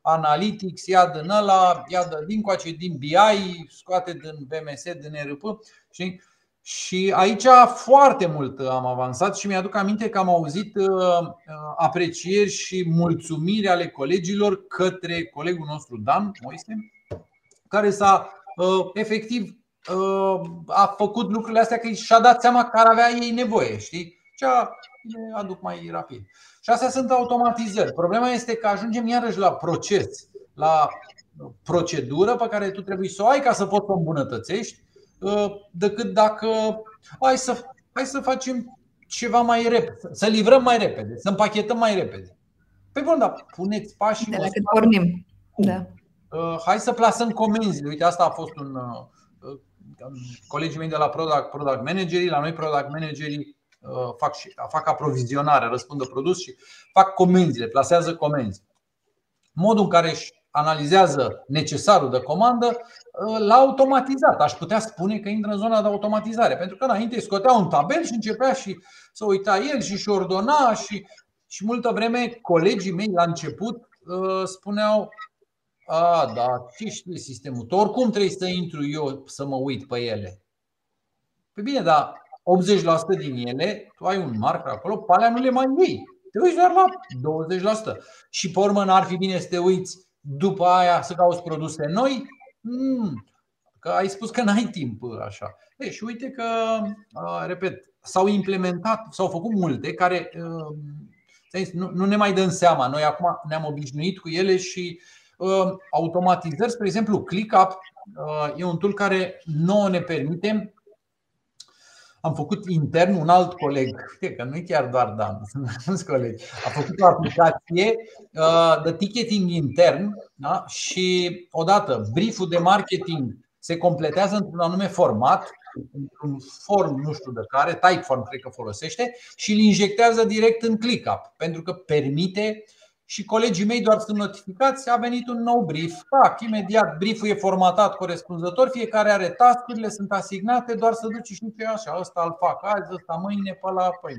C: Analytics, ia din ăla, ia de din coace, din BI, scoate din BMS, din ERP. Și, și aici foarte mult am avansat și mi-aduc aminte că am auzit uh, uh, aprecieri și mulțumiri ale colegilor către colegul nostru Dan Moise, care s-a uh, efectiv a făcut lucrurile astea că și-a dat seama că ar avea ei nevoie, știi? Și a, le aduc mai rapid. Și astea sunt automatizări. Problema este că ajungem iarăși la proces, la procedură pe care tu trebuie să o ai ca să poți să o îmbunătățești, uh, decât dacă hai să, hai să facem ceva mai repede, să livrăm mai repede, să împachetăm mai repede. Păi bun, dar puneți pașii.
B: De la cât pornim. Da.
C: Uh, hai să plasăm comenzile. Uite, asta a fost un. Uh, colegii mei de la Product, Product Managerii, la noi Product Managerii uh, fac, și, fac aprovizionare, răspundă produs și fac comenzile, plasează comenzi. Modul în care își analizează necesarul de comandă, l-a automatizat. Aș putea spune că intră în zona de automatizare, pentru că înainte scotea un tabel și începea și să uita el și și ordona și, și multă vreme colegii mei la început spuneau a, da, ce știe sistemul? Tu oricum trebuie să intru eu să mă uit pe ele. Păi bine, dar 80% din ele, tu ai un marker acolo, pe alea nu le mai iei. Te uiți doar la 20%. Și pe urmă n-ar fi bine să te uiți după aia să cauți produse noi? Mm, că ai spus că n-ai timp așa. E, și uite că, repet, s-au implementat, s-au făcut multe care nu, nu ne mai dăm seama. Noi acum ne-am obișnuit cu ele și uh, automatizări, spre exemplu, ClickUp uh, e un tool care nouă ne permite am făcut intern un alt coleg, uite că nu e chiar doar Dan, (laughs) sunt mulți colegi, a făcut o aplicație uh, de ticketing intern da? și odată brieful de marketing se completează într-un anume format, într-un form nu știu de care, Typeform cred că folosește și îl injectează direct în ClickUp pentru că permite și colegii mei doar sunt notificați, a venit un nou brief. Pac, imediat brieful e formatat corespunzător, fiecare are tascurile, sunt asignate, doar să duci și ce așa, ăsta îl fac azi, ăsta mâine, pe la păi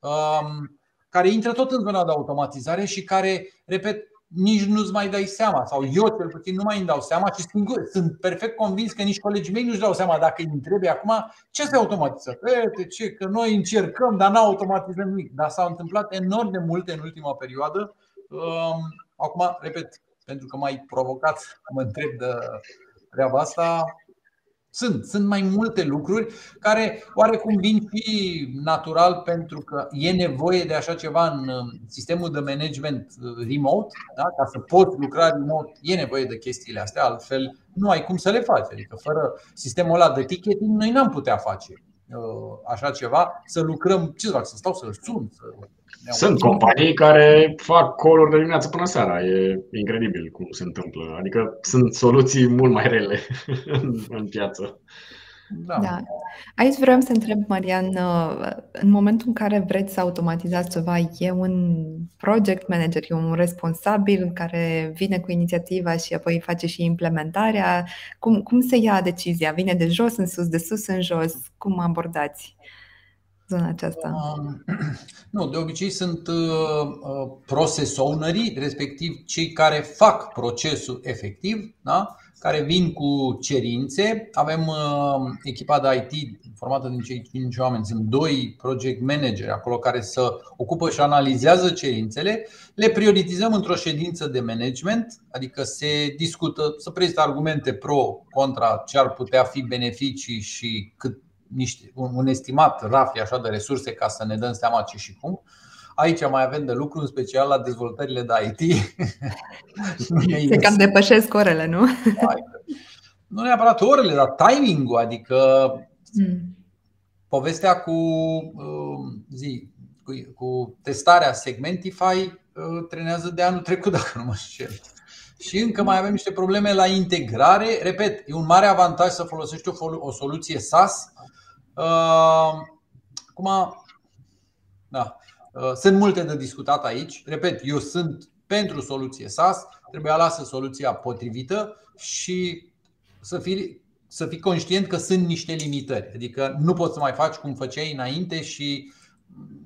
C: um, care intră tot în zona de automatizare și care, repet, nici nu-ți mai dai seama Sau eu cel puțin nu mai îmi dau seama Și singur, sunt perfect convins că nici colegii mei nu-și dau seama. Dacă îi întrebi acum ce se automatizează? Uite ce, că noi încercăm, dar nu automatizăm nimic. Dar s-au întâmplat enorm de multe în ultima perioadă Acum, repet, pentru că m-ai provocat, mă întreb de treaba asta. Sunt, sunt mai multe lucruri care oarecum vin și natural pentru că e nevoie de așa ceva în sistemul de management uh, remote, da? ca să poți lucra remote, e nevoie de chestiile astea, altfel nu ai cum să le faci. Adică fără sistemul ăla de ticketing noi n-am putea face uh, așa ceva, să lucrăm, ce să fac, să stau să-l sun, să
D: sunt companii care fac call de dimineață până seara. E incredibil cum se întâmplă. Adică sunt soluții mult mai rele (laughs) în piață.
B: Da. da. Aici vreau să întreb, Marian, uh, în momentul în care vreți să automatizați ceva, e un project manager, e un responsabil care vine cu inițiativa și apoi face și implementarea. Cum, cum se ia decizia? Vine de jos în sus, de sus în jos? Cum abordați? zona aceasta? (clears throat)
C: Nu, de obicei sunt uh, uh, process ownerii, respectiv cei care fac procesul efectiv, da? Care vin cu cerințe. Avem uh, echipa de IT formată din cei 5 oameni, sunt doi project manageri acolo care să ocupă și analizează cerințele. Le prioritizăm într-o ședință de management, adică se discută, să prezintă argumente pro, contra ce ar putea fi beneficii și cât niște, un, un estimat rafi așa de resurse ca să ne dăm seama ce și cum. Aici mai avem de lucru, în special la dezvoltările de IT. (laughs)
B: Se cam depășesc orele, nu?
C: Nu neapărat orele, dar timing-ul, adică mm. povestea cu, uh, zi, cu, cu testarea Segmentify uh, trenează de anul trecut, (laughs) dacă nu mă știu. Și încă mai avem niște probleme la integrare. Repet, e un mare avantaj să folosești o, o soluție SaaS Uh, acum, da, uh, sunt multe de discutat aici. Repet, eu sunt pentru soluție SaaS, trebuie alasă soluția potrivită și să fii, să fii conștient că sunt niște limitări. Adică nu poți să mai faci cum făceai înainte și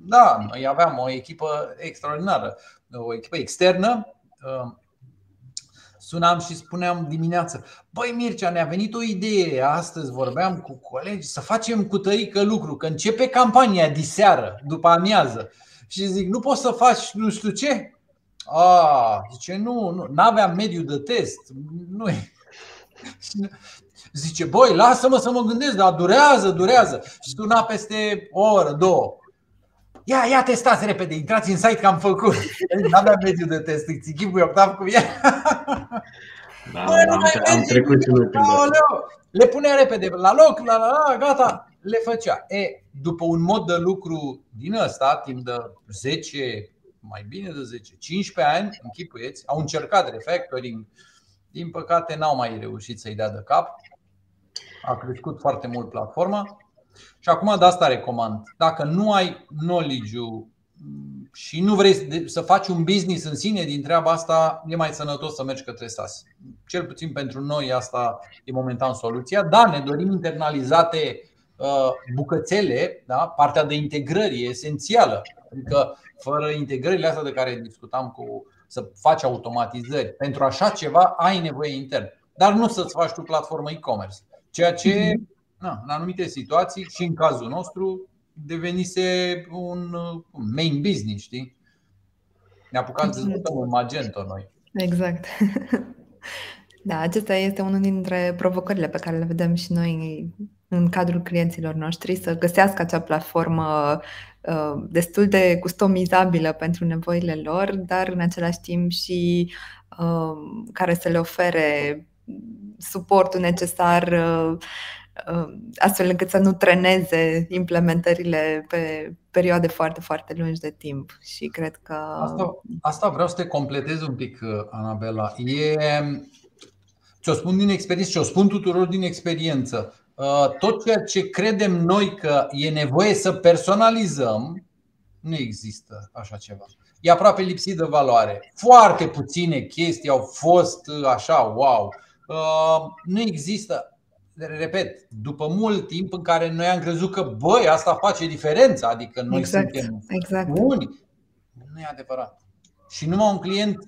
C: da, noi aveam o echipă extraordinară, o echipă externă uh, sunam și spuneam dimineață Băi Mircea, ne-a venit o idee Astăzi vorbeam cu colegi Să facem cu tărică lucru Că începe campania diseară, după amiază Și zic, nu poți să faci nu știu ce? A, zice, nu, nu, n-aveam mediu de test Nu e (laughs) Zice, băi, lasă-mă să mă gândesc, dar durează, durează Și suna peste o oră, două Ia, ia testați repede, intrați în site că am făcut. (laughs) N-aveam mediu de test, îți echipui octav cu ea.
D: Da, Bă, am, am trecut și noi
C: Le punea repede, la loc, la, la, la, gata. Le făcea. E, după un mod de lucru din ăsta, timp de 10, mai bine de 10, 15 ani, închipuieți, au încercat refactoring, din păcate n-au mai reușit să-i dea de cap. A crescut foarte mult platforma și acum de asta recomand. Dacă nu ai knowledge-ul și nu vrei să faci un business în sine din treaba asta, e mai sănătos să mergi către SAS. Cel puțin pentru noi asta e momentan soluția. Da, ne dorim internalizate uh, bucățele, da? partea de integrări e esențială. Adică fără integrările astea de care discutam cu să faci automatizări, pentru așa ceva ai nevoie intern. Dar nu să-ți faci tu platformă e-commerce. Ceea ce, mhm. na, în anumite situații, și în cazul nostru, devenise un main business, știi? Ne apucam să dezvoltăm un Magento noi.
B: Exact. (laughs) Da, acesta este unul dintre provocările pe care le vedem și noi în cadrul clienților noștri, să găsească acea platformă uh, destul de customizabilă pentru nevoile lor, dar în același timp și uh, care să le ofere suportul necesar uh, astfel încât să nu treneze implementările pe perioade foarte, foarte lungi de timp. Și cred că.
C: Asta, asta vreau să te completez un pic, Anabela. E, ți-o spun din experiență, ți-o spun tuturor din experiență. Uh, tot ceea ce credem noi că e nevoie să personalizăm, nu există așa ceva. E aproape lipsit de valoare. Foarte puține chestii au fost uh, așa, wow. Uh, nu există, repet, după mult timp în care noi am crezut că, băi, asta face diferența, adică noi exact, suntem exact. buni. Nu e adevărat. Și numai un client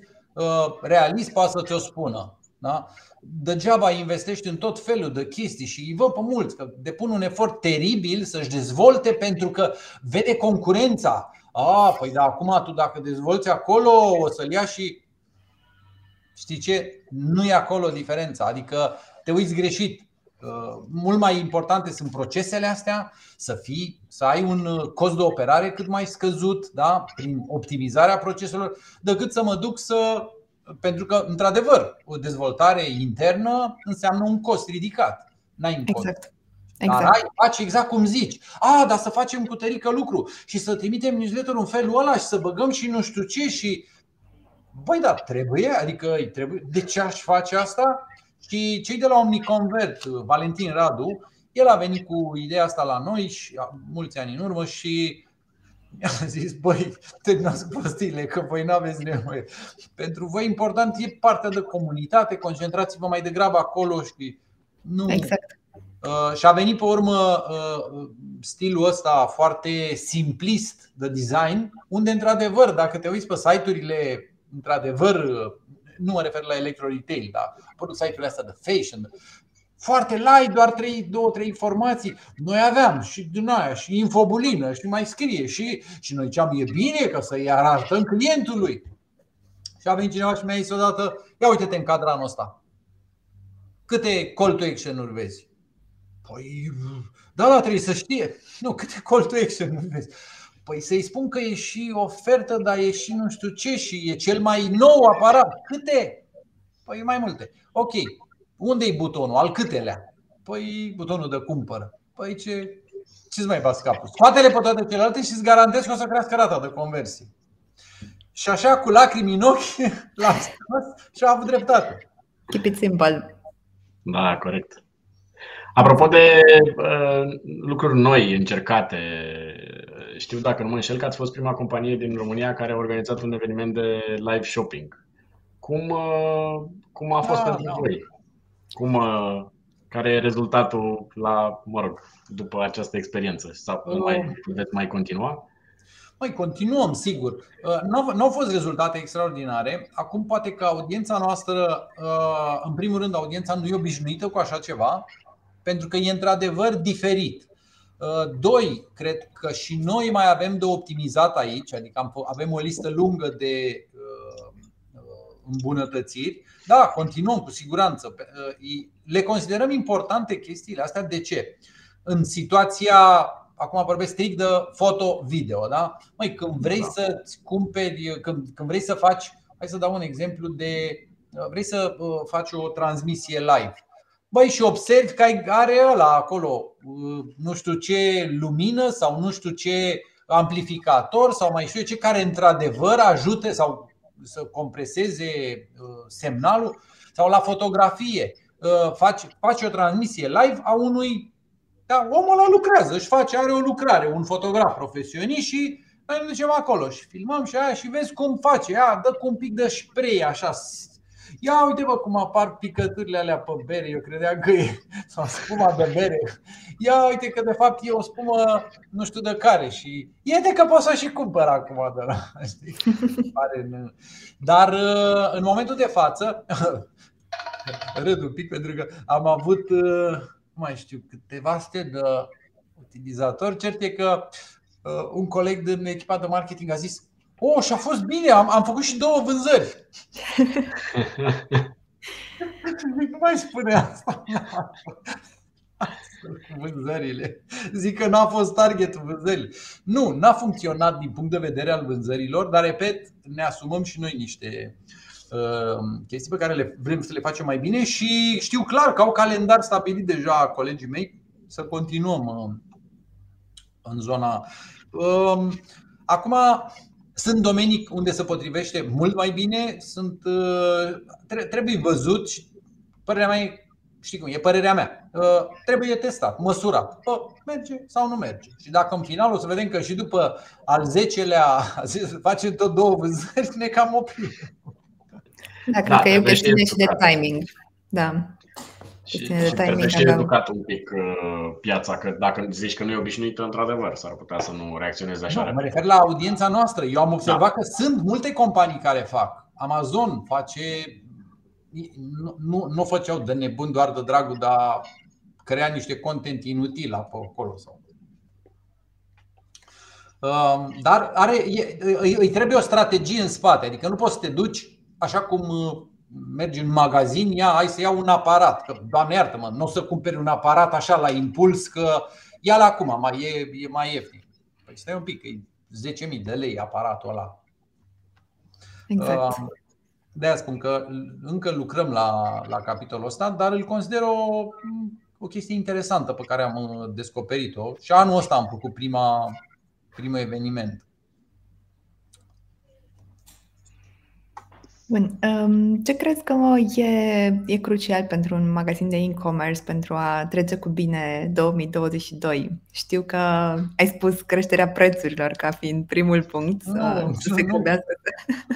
C: realist poate să ți-o spună. Da? Degeaba investești în tot felul de chestii și îi văd pe mulți că depun un efort teribil să-și dezvolte pentru că vede concurența. A, păi da, acum tu dacă dezvolți acolo o să-l ia și Știi ce? Nu e acolo diferența. Adică te uiți greșit. Uh, mult mai importante sunt procesele astea, să fii, să ai un cost de operare cât mai scăzut, da? prin optimizarea proceselor, decât să mă duc să pentru că, într-adevăr, o dezvoltare internă înseamnă un cost ridicat. N-ai un cost. Exact. Exact. Dar ai, faci exact cum zici. A, dar să facem cu tărică lucru și să trimitem newsletter în felul ăla și să băgăm și nu știu ce și Băi, da, trebuie, adică îi trebuie. De ce aș face asta? Și cei de la Omniconvert, Valentin Radu, el a venit cu ideea asta la noi și mulți ani în urmă și (laughs) mi-a zis, băi, terminați prostiile, că voi nu aveți nevoie. Pentru voi important e partea de comunitate, concentrați-vă mai degrabă acolo și nu.
B: Exact.
C: Uh, și a venit pe urmă uh, stilul ăsta foarte simplist de design, unde într-adevăr, dacă te uiți pe site-urile, într-adevăr, nu mă refer la electro retail, dar apărut site-urile astea de fashion, foarte light, doar 3, 2, 3 informații. Noi aveam și din aia, și infobulină, și mai scrie. Și, și noi ziceam, e bine că să-i arătăm clientului. Și a venit cineva și mi-a zis odată, ia uite-te în cadranul ăsta. Câte call to action-uri vezi? Păi, da, da, trebuie să știe. Nu, câte call to action-uri vezi? Păi să-i spun că e și ofertă, dar e și nu știu ce și e cel mai nou aparat. Câte? Păi mai multe. Ok, unde e butonul? Al câtelea? Păi butonul de cumpăr. Păi ce, ce-ți mai bați capul? Scoate-le pe toate celelalte și îți garantez că o să crească rata de conversie. Și așa, cu lacrimi în ochi, (laughs) l-a scos și a avut dreptate.
B: Keep it simple.
D: Da, corect. Apropo de uh, lucruri noi încercate, știu dacă nu mă înșel că ați fost prima companie din România care a organizat un eveniment de live shopping. Cum, uh, cum a fost da, pentru da. voi? Cum, uh, care e rezultatul la, mă rog, după această experiență? Sau uh, mai, veți mai continua?
C: Mai continuăm, sigur. Uh, nu au fost rezultate extraordinare. Acum poate că audiența noastră, în primul rând, audiența nu e obișnuită cu așa ceva, pentru că e într-adevăr diferit. Doi, cred că și noi mai avem de optimizat aici, adică avem o listă lungă de îmbunătățiri. Da, continuăm cu siguranță. Uh, le considerăm importante chestiile astea. De ce? În situația, acum vorbesc strict de foto-video, da? Măi, când vrei da. să-ți cumperi, când, când vrei să faci, hai să dau un exemplu de, uh, vrei să uh, faci o transmisie live. Băi, și observi că are ăla acolo, nu știu ce lumină sau nu știu ce amplificator sau mai știu eu ce, care într-adevăr ajute sau să compreseze semnalul sau la fotografie. Faci, faci o transmisie live a unui. Da, omul ăla lucrează, își face, are o lucrare, un fotograf profesionist și noi ne ducem acolo și filmăm și aia și vezi cum face. Ia, dă cu un pic de spray așa Ia uite bă cum apar picăturile alea pe bere Eu credeam că e (laughs) sau spuma de bere. Ia uite că de fapt e o spumă nu știu de care Și de că poți să și cumpăr acum de la (laughs) Dar uh, în momentul de față (laughs) Râd un pic pentru că am avut uh, Nu mai știu câteva sute de utilizatori. Cert e că uh, un coleg din echipa de marketing a zis Oh, și a fost bine, am, am făcut și două vânzări. (laughs) nu mai spune asta. vânzările. Zic că n-a fost targetul vânzării. Nu, n-a funcționat din punct de vedere al vânzărilor, dar repet, ne asumăm și noi niște uh, chestii pe care le vrem să le facem mai bine și știu clar că au calendar stabilit deja colegii mei să continuăm uh, în zona. Uh, acum, sunt domenii unde se potrivește mult mai bine, sunt, uh, trebuie văzut și părerea mea e, știi cum, e părerea mea. Uh, trebuie testat, măsurat. Bă, merge sau nu merge. Și dacă în final o să vedem că și după al 10-lea (laughs) facem tot două vânzări, ne cam oprim.
B: Da, cred da, că e o chestiune și de timing. Da.
D: Și, și trebuie și educat un pic uh, piața, că dacă zici că nu e obișnuită, într-adăvăr, s-ar putea să nu reacționeze așa.
C: Nu, mă refer la audiența noastră. Eu am observat da. că sunt multe companii care fac. Amazon face. Nu, nu, nu făceau de nebun doar de dragul, dar crea niște content inutil acolo. Sau. Um, dar are, îi trebuie o strategie în spate, adică nu poți să te duci așa cum uh, mergi în magazin, ia, hai să iau un aparat. Că, doamne iartă-mă, nu o să cumperi un aparat așa la impuls că ia la acum, mai e, e mai ieftin. Păi stai un pic, e 10.000 de lei aparatul ăla.
B: Exact.
C: De aia spun că încă lucrăm la, la capitolul ăsta, dar îl consider o, o chestie interesantă pe care am descoperit-o și anul ăsta am făcut prima, primul eveniment.
B: Bun. Um, ce crezi că e, e crucial pentru un magazin de e-commerce pentru a trece cu bine 2022? Știu că ai spus creșterea prețurilor ca fiind primul punct
C: no, să,
B: să, se crească,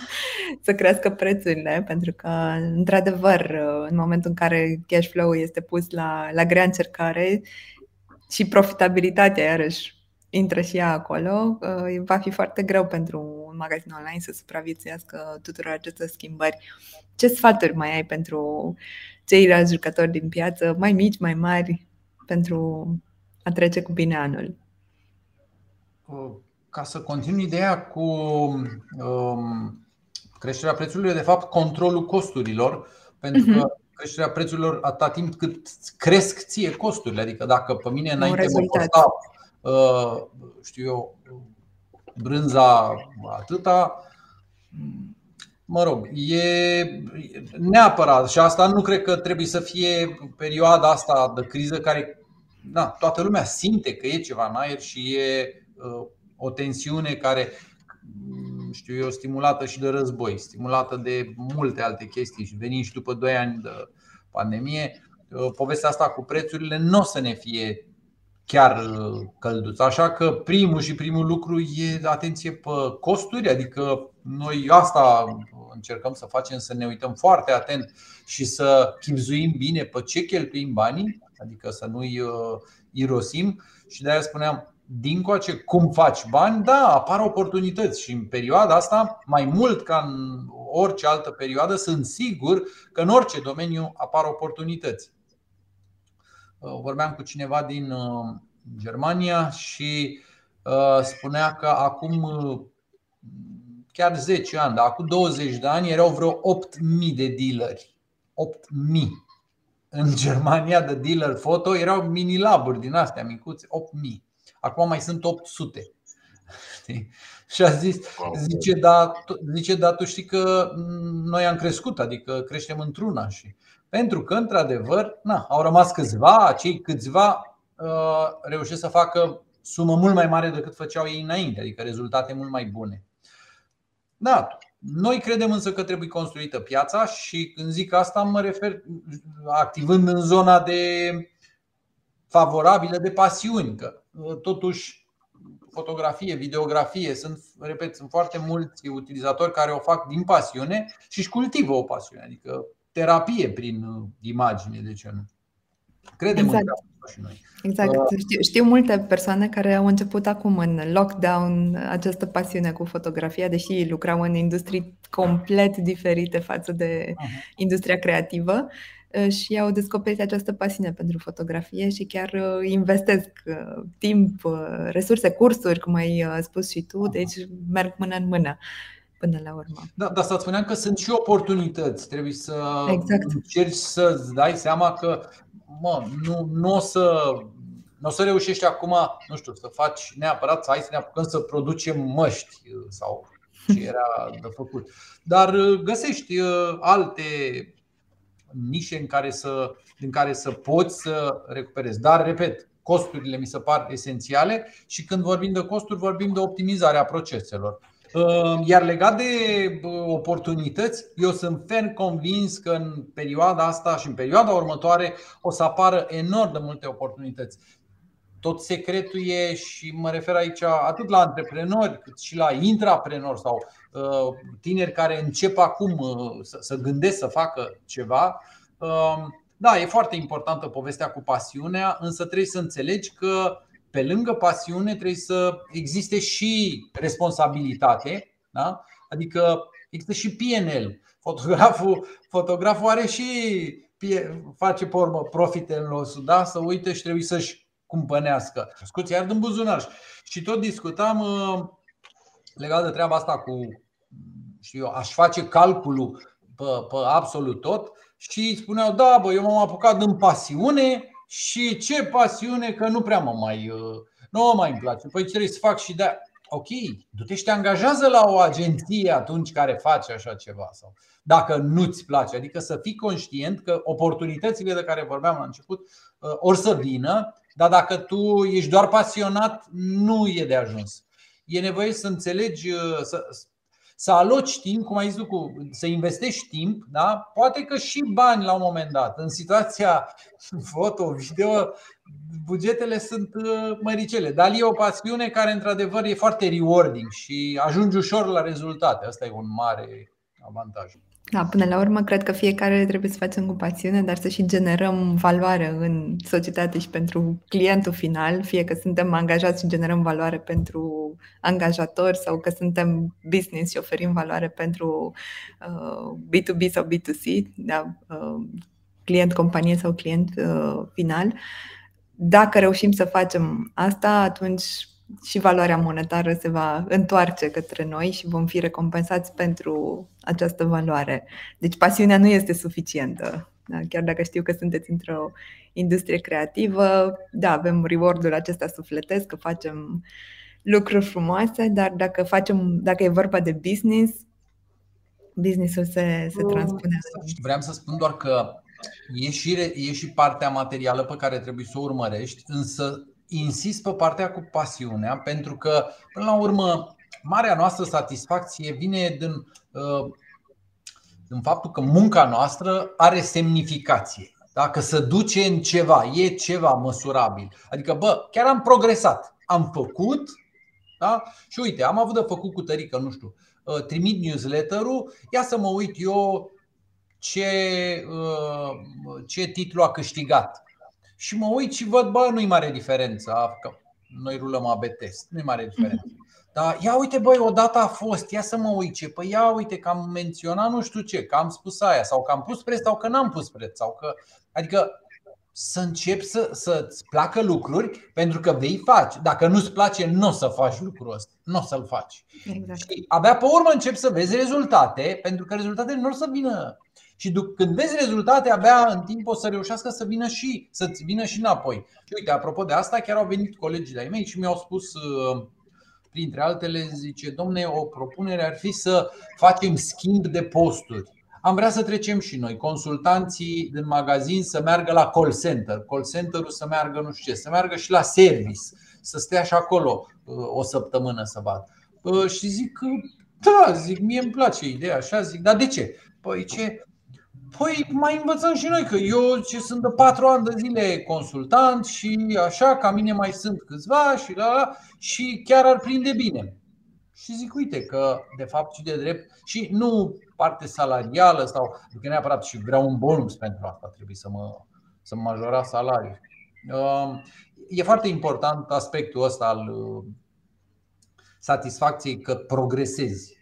B: (laughs) să crească prețurile, pentru că, într-adevăr, în momentul în care cash flow este pus la, la grea încercare și profitabilitatea, iarăși, intră și ea acolo, uh, va fi foarte greu pentru un magazin online să supraviețuiască tuturor acestor schimbări. Ce sfaturi mai ai pentru ceilalți jucători din piață, mai mici, mai mari, pentru a trece cu bine anul?
C: Uh, ca să continui ideea cu um, creșterea prețurilor, de fapt, controlul costurilor, pentru uh-huh. că mhm. creșterea prețurilor atâta timp cât cresc ție costurile. Adică dacă pe mine înainte mă costa Uh, știu eu, brânza atâta. Mă rog, e neapărat și asta nu cred că trebuie să fie perioada asta de criză care da, toată lumea simte că e ceva în aer și e uh, o tensiune care știu eu, stimulată și de război, stimulată de multe alte chestii și venind și după 2 ani de pandemie, uh, povestea asta cu prețurile nu o să ne fie chiar uh, călduț. Așa că primul și primul lucru e atenție pe costuri, adică noi asta încercăm să facem, să ne uităm foarte atent și să chipzuim bine pe ce cheltuim banii, adică să nu-i uh, irosim și de aia spuneam, dincoace cum faci bani, da, apar oportunități și în perioada asta, mai mult ca în orice altă perioadă, sunt sigur că în orice domeniu apar oportunități. Uh, vorbeam cu cineva din uh, Germania și uh, spunea că acum chiar 10 ani, dar acum 20 de ani erau vreo 8.000 de dealeri. 8.000 în Germania de dealer foto erau mini laburi din astea micuțe, 8000. Acum mai sunt 800. (laughs) Și a zis, zice, da, zice, da, tu știi că noi am crescut, adică creștem într-una și Pentru că, într-adevăr, na, au rămas câțiva, cei câțiva uh, reușesc să facă sumă mult mai mare decât făceau ei înainte, adică rezultate mult mai bune. Da, noi credem însă că trebuie construită piața și când zic asta mă refer activând în zona de favorabilă de pasiuni, că uh, totuși fotografie, videografie, sunt, repet, sunt foarte mulți utilizatori care o fac din pasiune și își cultivă o pasiune, adică terapie prin uh, imagine, de ce nu? Credem exact. în asta și noi.
B: Exact. Uh, știu, știu multe persoane care au început acum în lockdown această pasiune cu fotografia, deși lucrau în industrii complet diferite față de uh-huh. industria creativă uh, și au descoperit această pasiune pentru fotografie și chiar uh, investesc timp, resurse, cursuri, cum ai spus și tu, deci merg mână în mână până la urmă.
C: Da, dar să spuneam că sunt și oportunități. Trebuie să exact. încerci să-ți dai seama că mă, nu, nu o să nu o să reușești acum, nu știu, să faci neapărat să ai să ne apucăm să producem măști sau ce era de făcut. Dar uh, găsești uh, alte nișe în care să, din care să poți să recuperezi. Dar, repet, costurile mi se par esențiale și când vorbim de costuri, vorbim de optimizarea proceselor. Ehm, iar legat de oportunități, eu sunt ferm convins că în perioada asta și în perioada următoare o să apară enorm de multe oportunități. Tot secretul e și mă refer aici atât la antreprenori cât și la intraprenori sau uh, tineri care încep acum uh, să gândesc să facă ceva. Ehm, da, e foarte importantă povestea cu pasiunea, însă trebuie să înțelegi că pe lângă pasiune trebuie să existe și responsabilitate, da? adică există și PNL. Fotograful, fotograful are și face pe urmă profit în losul, da? să uite și trebuie să-și cumpănească. Scuți, iar din buzunar. Și tot discutam uh, legat de treaba asta cu, știu eu, aș face calculul pe, pe absolut tot și spuneau, da, bă, eu m-am apucat din pasiune și ce pasiune că nu prea mă mai, uh, nu mă mai îmi place. Păi trebuie să fac și de Ok, du-te și te angajează la o agenție atunci care face așa ceva sau dacă nu-ți place, adică să fii conștient că oportunitățile de care vorbeam la început uh, or să vină, dar dacă tu ești doar pasionat, nu e de ajuns. E nevoie să înțelegi, uh, să, să aloci timp, cum ai zis tu, să investești timp, da? poate că și bani la un moment dat. În situația (laughs) foto, video, bugetele sunt uh, măricele, dar e o pasiune care într-adevăr e foarte rewarding și ajungi ușor la rezultate. Asta e un mare avantaj.
B: Da, până la urmă, cred că fiecare trebuie să facem cu pasiune, dar să și generăm valoare în societate și pentru clientul final, fie că suntem angajați și generăm valoare pentru angajatori sau că suntem business și oferim valoare pentru uh, B2B sau B2C, da, uh, client companie sau client uh, final. Dacă reușim să facem asta, atunci și valoarea monetară se va întoarce către noi și vom fi recompensați pentru această valoare. Deci pasiunea nu este suficientă. Da? Chiar dacă știu că sunteți într-o industrie creativă, da, avem reward-ul acesta sufletesc, că facem lucruri frumoase, dar dacă, facem, dacă e vorba de business, businessul se, se transpune.
C: Vreau să spun doar că e și, e și partea materială pe care trebuie să o urmărești, însă insist pe partea cu pasiunea, pentru că, până la urmă, marea noastră satisfacție vine din, uh, din faptul că munca noastră are semnificație. Dacă se duce în ceva, e ceva măsurabil. Adică, bă, chiar am progresat. Am făcut, da? Și uite, am avut de făcut cu tărică, nu știu, uh, trimit newsletter-ul, ia să mă uit eu ce, uh, ce titlu a câștigat și mă uit și văd, bă, nu-i mare diferență, că noi rulăm AB test, nu-i mare diferență. Dar ia uite, băi, odată a fost, ia să mă uit ce, păi ia uite că am menționat nu știu ce, că am spus aia, sau că am pus preț, sau că n-am pus preț, sau că. Adică să începi să, să-ți placă lucruri pentru că vei face. Dacă nu-ți place, nu o să faci lucrul ăsta. Nu o să-l faci. Exact. Și abia pe urmă începi să vezi rezultate, pentru că rezultatele nu o să vină și când vezi rezultate, abia în timp o să reușească să vină și să-ți vină și înapoi. Și uite, apropo de asta, chiar au venit colegii de-ai mei și mi-au spus uh, printre altele, zice, domne, o propunere ar fi să facem schimb de posturi. am vrea să trecem și noi, consultanții din magazin să meargă la call center, call center-ul să meargă nu știu ce, să meargă și la service, să stea și acolo o săptămână să vadă. Și zic că da, zic, mie îmi place ideea așa, zic, dar de ce? Păi ce? Păi mai învățăm și noi că eu ce sunt de patru ani de zile consultant și așa, ca mine mai sunt câțiva și la, la și chiar ar prinde bine. Și zic, uite că de fapt și de drept și nu parte salarială sau adică neapărat și vreau un bonus pentru asta, trebuie să mă, să mă majora salariul. Um, e foarte important aspectul ăsta al uh, satisfacției că progresezi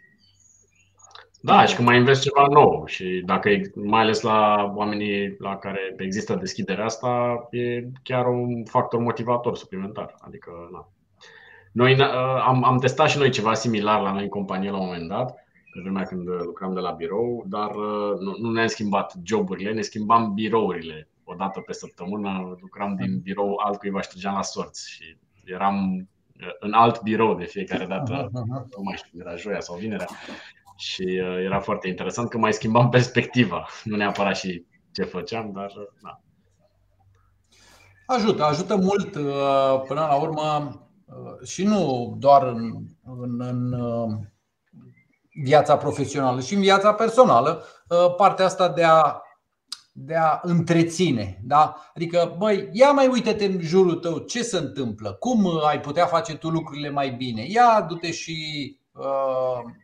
D: da, și când mai investi ceva nou și dacă, mai ales la oamenii la care există deschiderea asta, e chiar un factor motivator suplimentar. Adică, na. Noi am, am testat și noi ceva similar la noi în companie la un moment dat, pe vremea când lucram de la birou, dar nu, nu ne-am schimbat joburile, ne schimbam birourile o dată pe săptămână, lucram din birou altcuiva și la sorți și eram în alt birou de fiecare dată, nu mai știu, era joia sau vinerea și uh, era foarte interesant că mai schimbam (laughs) perspectiva, nu neapărat și ce făceam, dar uh, da.
C: Ajută, ajută mult uh, până la urmă și nu doar în, în, în viața profesională, și în viața personală, partea asta de a, de a întreține. Da? Adică, băi, ia mai uite-te în jurul tău ce se întâmplă, cum ai putea face tu lucrurile mai bine. Ia, du-te și uh, în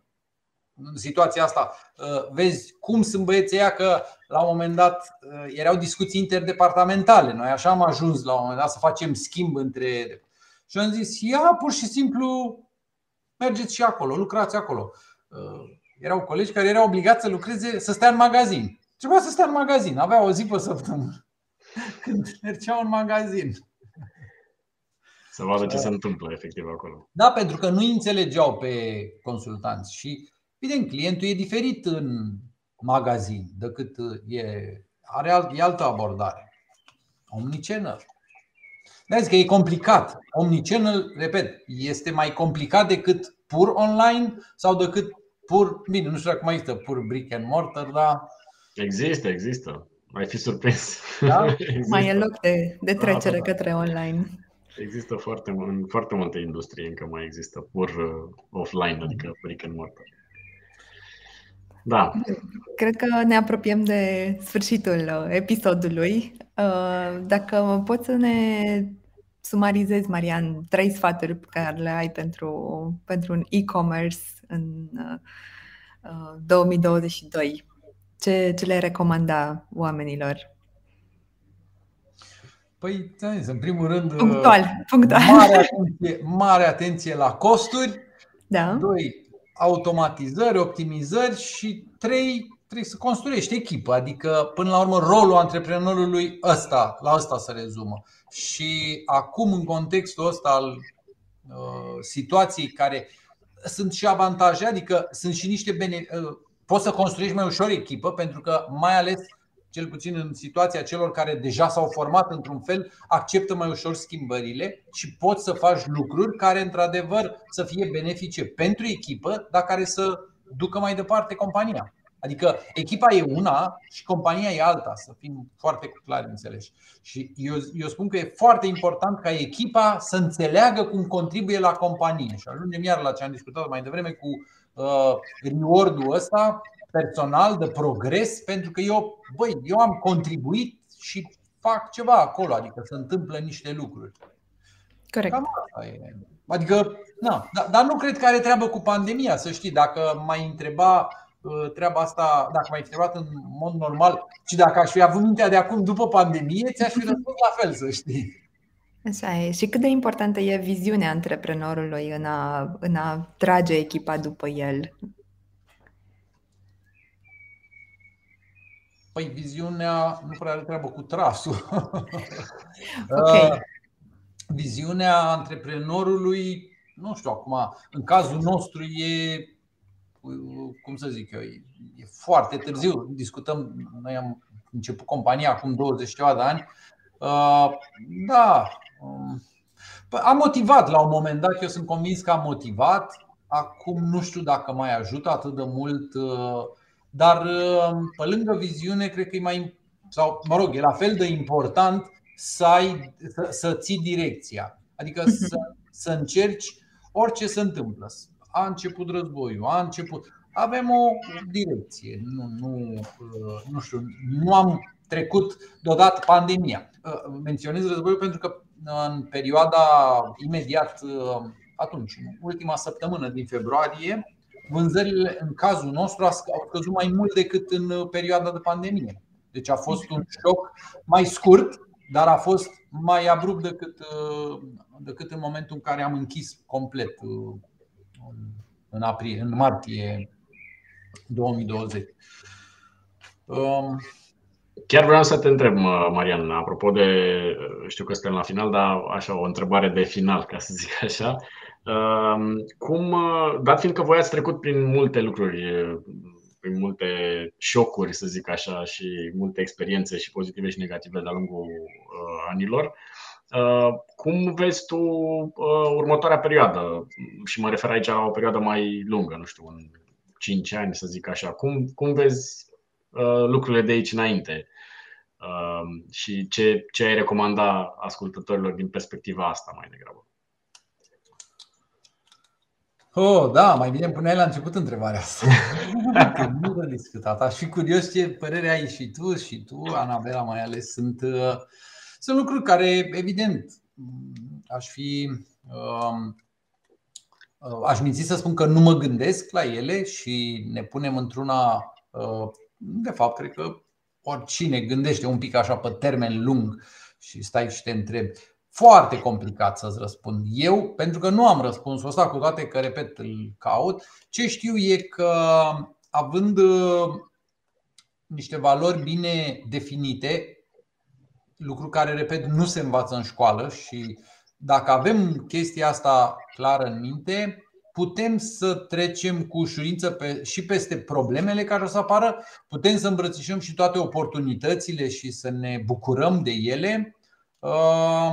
C: situația asta. Uh, vezi cum sunt băieții ăia că la un moment dat uh, erau discuții interdepartamentale. Noi așa am ajuns la un moment dat să facem schimb între. Și am zis, ia pur și simplu mergeți și acolo, lucrați acolo. Uh, erau colegi care erau obligați să lucreze, să stea în magazin. Trebuia să stea în magazin, avea o zi pe săptămână (laughs) când mergeau în magazin.
D: Să vadă ce se întâmplă efectiv acolo.
C: Da, pentru că nu înțelegeau pe consultanți și Evident, clientul e diferit în magazin decât e, are alt, e altă abordare. Omnichannel. Vezi că e complicat. Omnichannel, repet, este mai complicat decât pur online sau decât pur, bine, nu știu dacă mai există pur brick and mortar, dar...
D: Există, există. Mai fi surprins.
B: Da? Există. (laughs) Mai e loc de, de trecere da, da, da. către online.
D: Există foarte, în foarte multe industrie încă mai există pur uh, offline, adică brick and mortar. Da.
B: Cred că ne apropiem de sfârșitul uh, episodului. Uh, dacă poți să ne sumarizezi, Marian, trei sfaturi pe care le ai pentru, pentru un e-commerce în 2022, uh, ce, ce le recomanda oamenilor?
C: Păi, în primul rând,
B: punctual, punctual.
C: Mare, atenție, mare atenție la costuri.
B: Da.
C: Doi, automatizări, optimizări și trei, trebuie să construiești echipă, adică până la urmă rolul antreprenorului ăsta, la ăsta se rezumă. Și acum în contextul ăsta al uh, situației care sunt și avantaje, adică sunt și niște bene- uh, poți să construiești mai ușor echipă pentru că mai ales cel puțin în situația celor care deja s-au format într-un fel, acceptă mai ușor schimbările și poți să faci lucruri care într-adevăr să fie benefice pentru echipă, dar care să ducă mai departe compania. Adică echipa e una și compania e alta, să fim foarte clari înțeleși. Și eu, eu spun că e foarte important ca echipa să înțeleagă cum contribuie la companie. Și ajungem iar la ce am discutat mai devreme cu uh, reward-ul ăsta personal, de progres, pentru că eu, băi, eu am contribuit și fac ceva acolo, adică se întâmplă niște lucruri.
B: Corect. Cam
C: asta e. Adică, na, dar, dar nu cred că are treabă cu pandemia, să știi. Dacă mai întreba uh, treaba asta, dacă mai întrebat în mod normal și dacă aș fi avut mintea de acum după pandemie, ți-aș fi răspuns la fel, să știi.
B: Așa e. Și cât de importantă e viziunea antreprenorului în a, în a trage echipa după el?
C: Păi viziunea nu prea are treabă cu trasul. (laughs)
B: Okay. Uh,
C: viziunea antreprenorului, nu știu acum, în cazul nostru e, cum să zic eu, e foarte târziu. Discutăm, noi am început compania acum 20 de ani. Uh, da, um, păi am motivat la un moment dat, eu sunt convins că am motivat. Acum nu știu dacă mai ajută atât de mult uh, dar pe lângă viziune, cred că e mai, sau mă rog, e la fel de important să, ai, să, să ții direcția. Adică mhm. să, să încerci orice se întâmplă. A început războiul, a început. Avem o direcție. Nu, nu, nu știu, nu am trecut deodată pandemia. Menționez războiul pentru că în perioada imediat atunci, în ultima săptămână din februarie, vânzările în cazul nostru au scăzut mai mult decât în perioada de pandemie. Deci a fost un șoc mai scurt, dar a fost mai abrupt decât, decât în momentul în care am închis complet în, aprilie, în martie 2020.
D: Chiar vreau să te întreb, Marian, apropo de, știu că suntem la final, dar așa o întrebare de final, ca să zic așa. Cum, dat fiind că voi ați trecut prin multe lucruri, prin multe șocuri, să zic așa, și multe experiențe și pozitive și negative de-a lungul anilor, cum vezi tu următoarea perioadă? Și mă refer aici la o perioadă mai lungă, nu știu, în 5 ani, să zic așa. Cum, cum vezi lucrurile de aici înainte? Și ce, ce ai recomanda ascultătorilor din perspectiva asta mai degrabă?
C: Oh, da, mai bine puneai la început întrebarea asta. (laughs) Că nu de discutat. Aș fi curios ce părere ai și tu și tu, Anabela mai ales. Sunt, uh, sunt lucruri care, evident, aș fi. Um, uh, aș minți să spun că nu mă gândesc la ele și ne punem într-una. Uh, de fapt, cred că oricine gândește un pic așa pe termen lung și stai și te întrebi foarte complicat să-ți răspund eu, pentru că nu am răspunsul ăsta, cu toate că, repet, îl caut. Ce știu e că, având uh, niște valori bine definite, lucru care, repet, nu se învață în școală și dacă avem chestia asta clară în minte, putem să trecem cu ușurință pe, și peste problemele care o să apară, putem să îmbrățișăm și toate oportunitățile și să ne bucurăm de ele. Uh,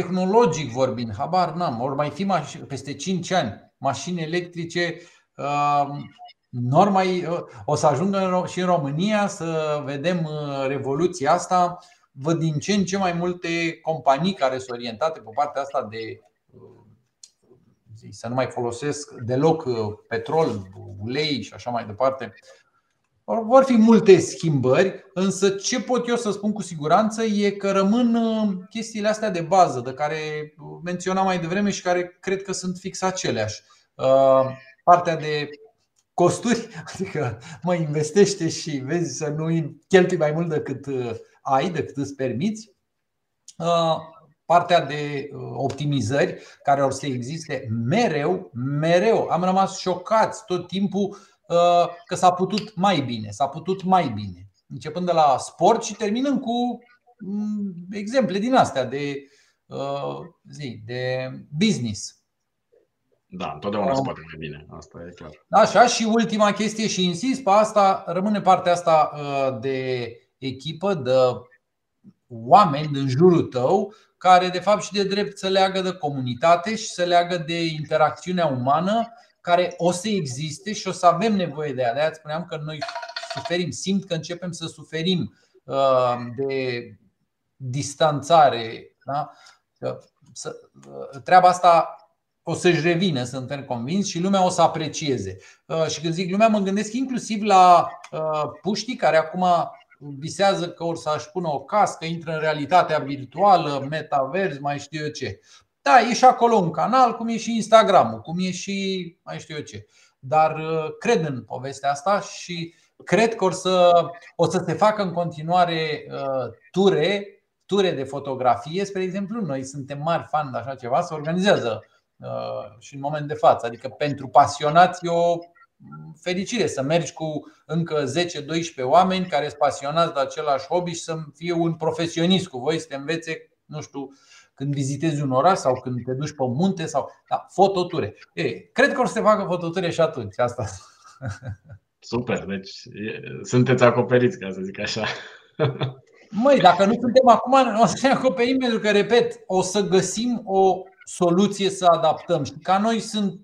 C: tehnologic vorbind, habar n-am, ori mai fi mașini, peste 5 ani mașini electrice uh, mai, uh, o să ajungă și în România să vedem uh, revoluția asta. Văd din ce în ce mai multe companii care sunt orientate pe partea asta de să nu mai folosesc deloc petrol, ulei și așa mai departe, vor fi multe schimbări, însă ce pot eu să spun cu siguranță e că rămân uh, chestiile astea de bază, de care menționam mai devreme și care cred că sunt fix aceleași. Uh, partea de costuri, (laughs) adică mă investește și vezi să nu cheltui mai mult decât uh, ai, decât îți permiți. Partea de optimizări care or să existe mereu, mereu. Am rămas șocați tot timpul Uh, că s-a putut mai bine, s-a putut mai bine. Începând de la sport și terminând cu mm, exemple din astea de, uh, zi, de business.
D: Da, întotdeauna se poate mai bine, asta e clar.
C: Așa, și ultima chestie și insist pe asta, rămâne partea asta uh, de echipă, de oameni din jurul tău care de fapt și de drept să leagă de comunitate și să leagă de interacțiunea umană care o să existe și o să avem nevoie de ea. De aia spuneam că noi suferim, simt că începem să suferim uh, de distanțare. Da? Uh, treaba asta o să-și revină, suntem convins, și lumea o să aprecieze. Uh, și când zic lumea, mă gândesc inclusiv la puștii care acum visează că or să-și pună o cască, intră în realitatea virtuală, metavers, mai știu eu ce. Da, e și acolo un canal, cum e și Instagramul, cum e și mai știu eu ce. Dar uh, cred în povestea asta și cred că o să, o să se facă în continuare uh, ture, ture de fotografie, spre exemplu. Noi suntem mari fani de așa ceva, se organizează uh, și în moment de față. Adică pentru pasionați e o fericire să mergi cu încă 10-12 oameni care sunt pasionați de același hobby și să fie un profesionist cu voi, să te învețe, nu știu, când vizitezi un oraș sau când te duci pe munte sau da, fototure. Ei, cred că o să se facă fototure și atunci. Asta.
D: Super, deci sunteți acoperiți, ca să zic așa.
C: Măi, dacă nu suntem acum, o să ne acoperim pentru că, repet, o să găsim o soluție să adaptăm. Și ca noi sunt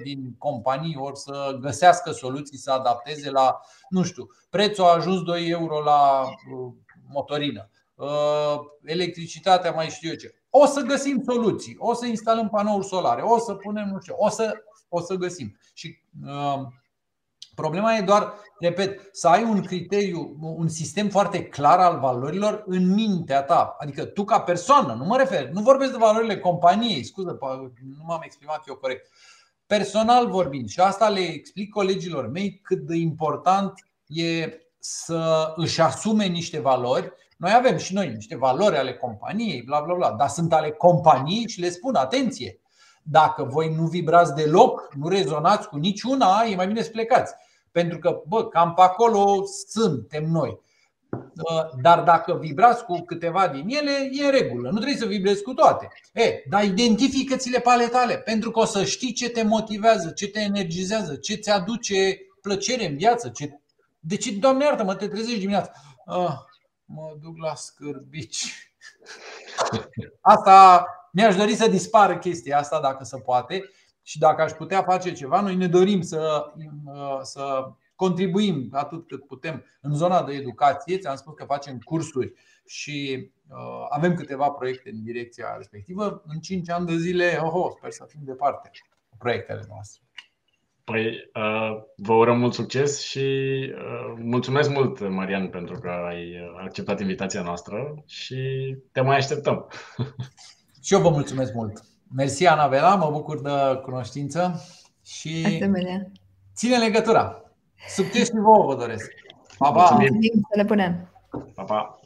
C: 99% din companii or să găsească soluții să adapteze la, nu știu, prețul a ajuns 2 euro la uh, motorină, uh, electricitatea mai știu eu ce. O să găsim soluții, o să instalăm panouri solare, o să punem, nu știu, o să, o să găsim. Și uh, Problema e doar, repet, să ai un criteriu, un sistem foarte clar al valorilor în mintea ta. Adică tu ca persoană, nu mă refer, nu vorbesc de valorile companiei, scuză, nu m-am exprimat eu corect. Personal vorbind, și asta le explic colegilor mei cât de important e să își asume niște valori. Noi avem și noi niște valori ale companiei, bla bla bla, dar sunt ale companiei și le spun atenție. Dacă voi nu vibrați deloc, nu rezonați cu niciuna, e mai bine să plecați. Pentru că, bă, cam pe acolo suntem noi. Dar dacă vibrați cu câteva din ele, e în regulă. Nu trebuie să vibrezi cu toate. E, dar identifică-ți-le pe ale tale, pentru că o să știi ce te motivează, ce te energizează, ce ți aduce plăcere în viață. Ce... De ce, Doamne iartă, mă te trezești dimineața? Ah, mă duc la scârbici. Asta mi-aș dori să dispară chestia asta dacă se poate și dacă aș putea face ceva, noi ne dorim să, să contribuim atât cât putem în zona de educație. Ți-am spus că facem cursuri și uh, avem câteva proiecte în direcția respectivă. În 5 ani de zile, oh, oh, sper să fim departe cu proiectele noastre.
D: Păi, uh, vă urăm mult succes și uh, mulțumesc mult, Marian, pentru că ai acceptat invitația noastră și te mai așteptăm. (laughs)
C: Și eu vă mulțumesc mult. Mersi, Ana Vela, mă bucur de cunoștință și
B: Asemenea.
C: ține legătura. Succes și vouă vă doresc.
B: Pa, pa! Mulțumim să le punem.
D: Pa, pa!